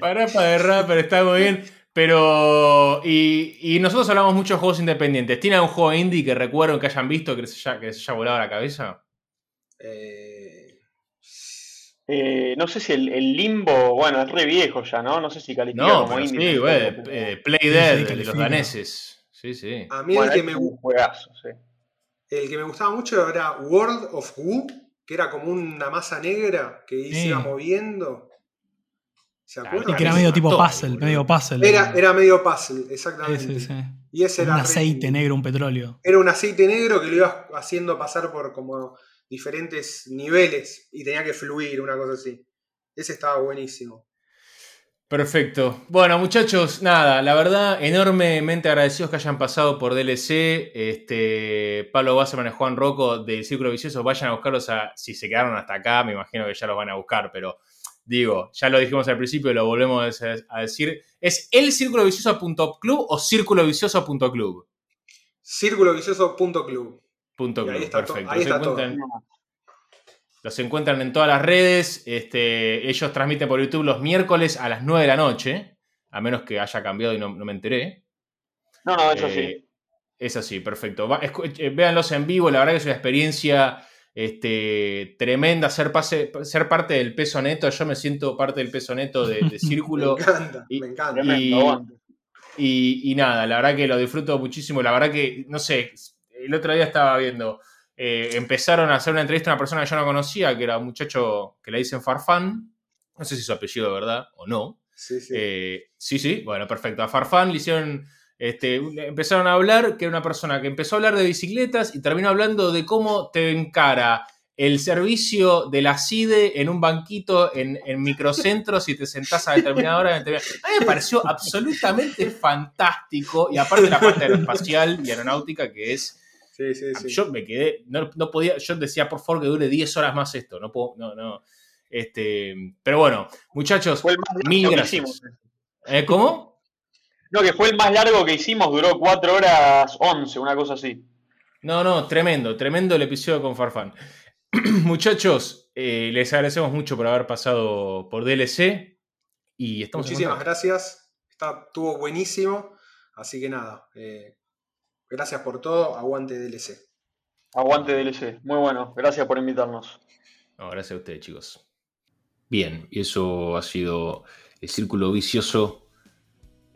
Parrapa de Rapper está muy bien. Pero. Y, y nosotros hablamos mucho de juegos independientes. ¿Tiene algún juego indie que recuerden que hayan visto que les haya, que les haya volado la cabeza? Eh, Eh, no sé si el, el Limbo, bueno, es re viejo ya, ¿no? No sé si califica No, como indie. sí, güey. eh, Play Sí, Dead, sí, de los daneses. Sí, sí. a mí Bueno, el, que me, un juegazo, sí. el que me gustaba mucho era World of Woo, que era como una masa negra que se Sí. iba moviendo. ¿Se acuerdan? Y que era Ese medio tipo puzzle, boludo. medio puzzle. Era, era medio puzzle, exactamente. Sí, sí, sí. Y ese Un era re- aceite negro, un petróleo. Era un aceite negro que lo ibas haciendo pasar por como diferentes niveles y tenía que fluir, una cosa así. Ese estaba buenísimo. Perfecto. Bueno, muchachos, nada, la verdad, enormemente agradecidos que hayan pasado por DLC. Este, Pablo Wasserman y Juan Rocco del Círculo Vicioso, vayan a buscarlos a, si se quedaron hasta acá, me imagino que ya los van a buscar, pero digo, ya lo dijimos al principio y lo volvemos a decir. ¿Es el Círculo Vicioso.club o círculovicioso.club? Círculovicioso.club. Punto Y ahí club, perfecto. ahí Los todo. encuentran, los encuentran en todas las redes. Este, ellos transmiten por YouTube los miércoles a las 9 de la noche, a menos que haya cambiado y no, no me enteré. No, no, eso Eh, sí. Es así, perfecto. Va- eh, véanlos en vivo, la verdad que es una experiencia Este, tremenda ser, pase, ser parte del peso neto. Yo me siento parte del peso neto de, de Círculo. me encanta, y, me encanta. Y, y, nada, la verdad que lo disfruto muchísimo. La verdad que, no sé, el otro día estaba viendo. Eh, empezaron a hacer una entrevista a una persona que yo no conocía, que era un muchacho que le dicen Farfán. No sé si su apellido de verdad o no. Sí, sí. Eh, sí, sí, bueno, perfecto. A Farfán le hicieron este, empezaron a hablar, que era una persona que empezó a hablar de bicicletas y terminó hablando de cómo te encara el servicio de la CIDE en un banquito en, en microcentros y te sentás a determinada hora. A mí me pareció absolutamente fantástico y aparte la parte aeroespacial y aeronáutica que es... Sí, sí, sí. Yo me quedé, no, no, podía, yo decía, por favor, que dure 10 horas más esto, no puedo, no, no. Este, pero bueno, muchachos, mil gracias. ¿Eh, ¿Cómo? No, que fue el más largo que hicimos, duró 4 horas 11, una cosa así. No, no, tremendo, tremendo el episodio con Farfán. Muchachos, eh, les agradecemos mucho por haber pasado por DLC y estamos Muchísimas gracias, Está, estuvo buenísimo, así que nada, eh, gracias por todo, aguante DLC. Aguante DLC, muy bueno, gracias por invitarnos. No, gracias a ustedes chicos. Bien, y eso ha sido el círculo vicioso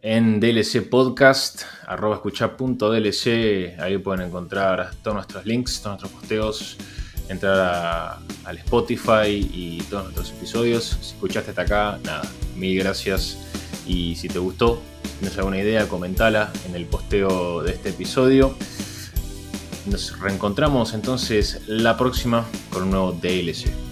en DLC Podcast, arroba escucha.dlc, ahí pueden encontrar todos nuestros links, todos nuestros posteos, entrar al Spotify y todos nuestros episodios. Si escuchaste hasta acá, nada, mil gracias. Y si te gustó, si tienes alguna idea, comentala en el posteo de este episodio. Nos reencontramos entonces la próxima con un nuevo DLC.